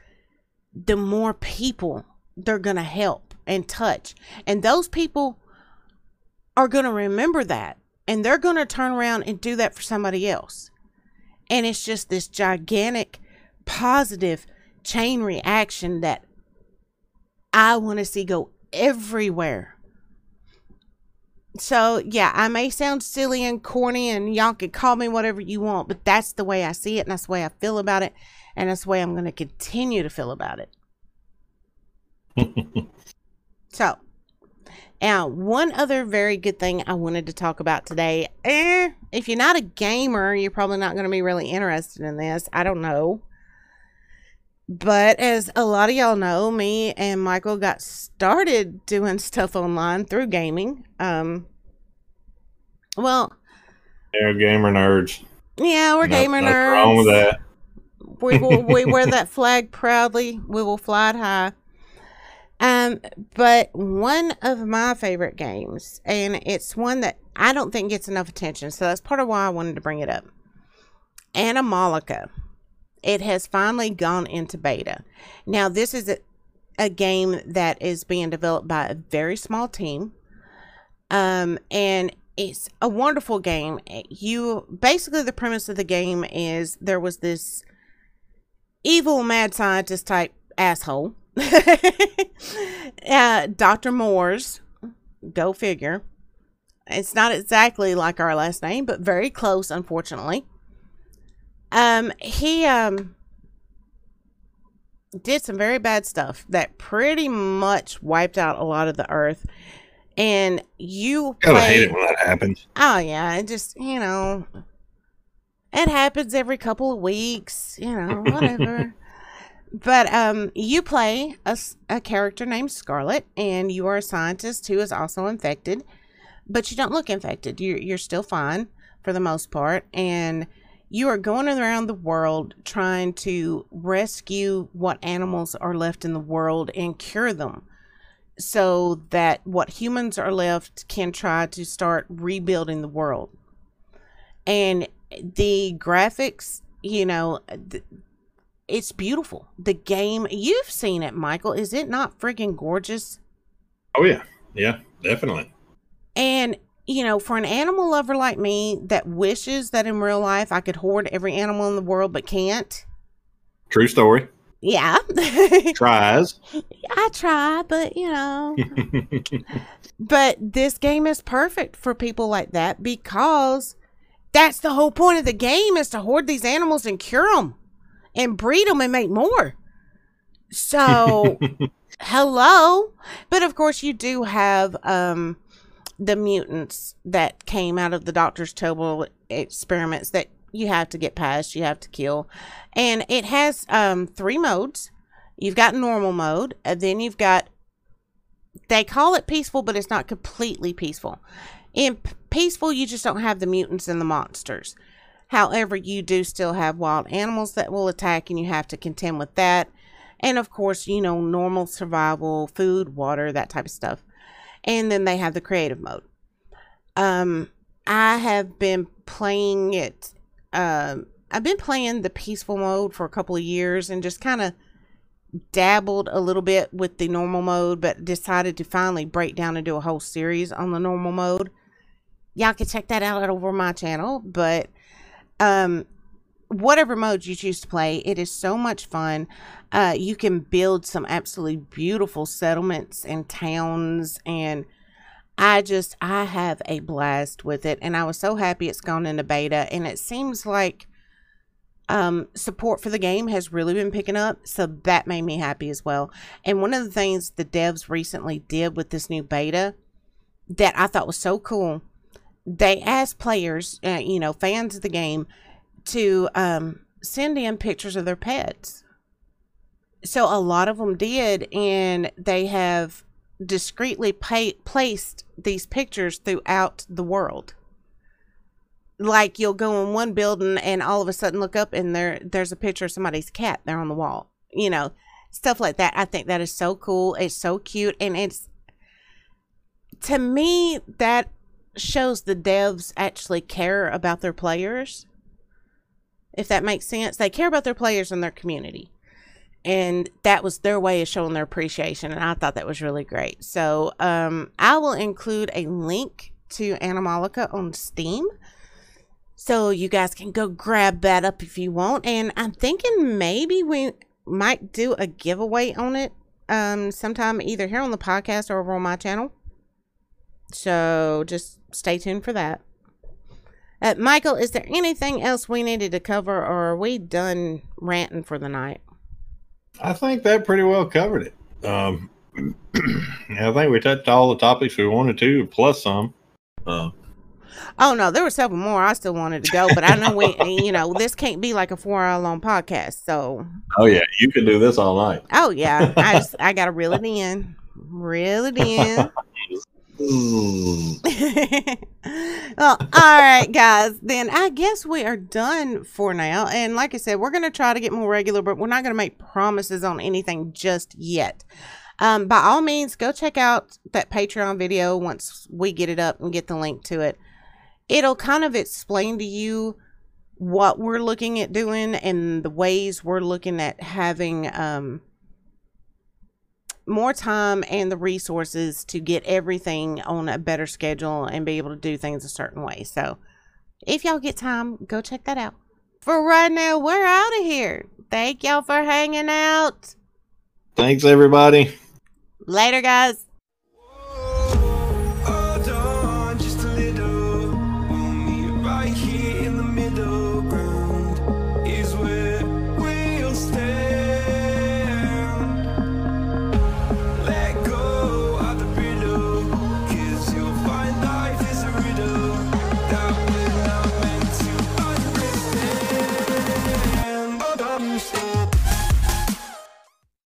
the more people they're going to help and touch. And those people are going to remember that. And they're going to turn around and do that for somebody else. And it's just this gigantic positive chain reaction that I want to see go everywhere. So, yeah, I may sound silly and corny, and y'all can call me whatever you want, but that's the way I see it, and that's the way I feel about it, and that's the way I'm going to continue to feel about it. so, now, one other very good thing I wanted to talk about today. Eh, if you're not a gamer, you're probably not going to be really interested in this. I don't know. But as a lot of y'all know, me and Michael got started doing stuff online through gaming. Um, well, They're gamer nerds. yeah, we're No- gamer nothing nerds. wrong with that. we will we wear that flag proudly. We will fly it high. Um, but one of my favorite games, and it's one that I don't think gets enough attention, so that's part of why I wanted to bring it up. Animallica. It has finally gone into beta. Now, this is a, a game that is being developed by a very small team. Um, and it's a wonderful game. You basically the premise of the game is there was this evil mad scientist type asshole. uh, Dr. Moores, go figure. It's not exactly like our last name, but very close, unfortunately. Um, he um did some very bad stuff that pretty much wiped out a lot of the earth. And you Gotta hate play- it when that happens. Oh yeah, it just you know, it happens every couple of weeks. You know, whatever. but um, you play a, a character named Scarlet, and you are a scientist who is also infected, but you don't look infected. You're you're still fine for the most part, and you are going around the world trying to rescue what animals are left in the world and cure them so that what humans are left can try to start rebuilding the world. And the graphics, you know, it's beautiful. The game, you've seen it, Michael. Is it not freaking gorgeous? Oh yeah, yeah, definitely. And, you know, for an animal lover like me that wishes that in real life I could hoard every animal in the world but can't, True story. yeah. Tries. I try, but, you know. But this game is perfect for people like that because that's the whole point of the game is to hoard these animals and cure them and breed them and make more. So, hello. But of course, you do have um, the mutants that came out of the Doctor's Table experiments that you have to get past, you have to kill. And it has um, three modes. You've got normal mode, and then you've got they call it peaceful, but it's not completely peaceful. In peaceful, you just don't have the mutants and the monsters. However, you do still have wild animals that will attack, and you have to contend with that. And of course, you know, normal survival, food, water, that type of stuff. And then they have the creative mode. Um, I have been playing it. Um, I've been playing the peaceful mode for a couple of years and just kind of dabbled a little bit with the normal mode, but decided to finally break down and do a whole series on the normal mode. Y'all can check that out over my channel, but um, whatever mode you choose to play, it is so much fun. Uh, you can build some absolutely beautiful settlements and towns, and I just I have a blast with it, and I was so happy it's gone into beta, and it seems like um, support for the game has really been picking up, so that made me happy as well. And one of the things the devs recently did with this new beta that I thought was so cool, they asked players, uh, you know, fans of the game, to um, send in pictures of their pets. So a lot of them did, and they have discreetly pay- placed these pictures throughout the world. Like you'll go in one building and all of a sudden look up and there there's a picture of somebody's cat there on the wall you know stuff like that. I think that is so cool. It's so cute and it's to me that shows the devs actually care about their players if that makes sense they care about their players and their community and that was their way of showing their appreciation and i thought that was really great so um, i will include a link to Animallica on steam so you guys can go grab that up if you want. And I'm thinking maybe we might do a giveaway on it um sometime either here on the podcast or over on my channel. So just stay tuned for that. Uh, Michael, is there anything else we needed to cover or are we done ranting for the night? I think that pretty well covered it. Um, I think we touched all the topics we wanted to, plus some. Uh, Oh no, there were several more I still wanted to go, but I know we, you know, this can't be like a four hour long podcast. So, oh yeah, you can do this all night. oh yeah, I just I gotta reel it in, reel it in. well, all right, guys. Then I guess we are done for now. And like I said, we're gonna try to get more regular, but we're not gonna make promises on anything just yet. Um, by all means, go check out that Patreon video once we get it up and get the link to it. It'll kind of explain to you what we're looking at doing and the ways we're looking at having um, more time and the resources to get everything on a better schedule and be able to do things a certain way. So, if y'all get time, go check that out. For right now, we're out of here. Thank y'all for hanging out. Thanks, everybody. Later, guys.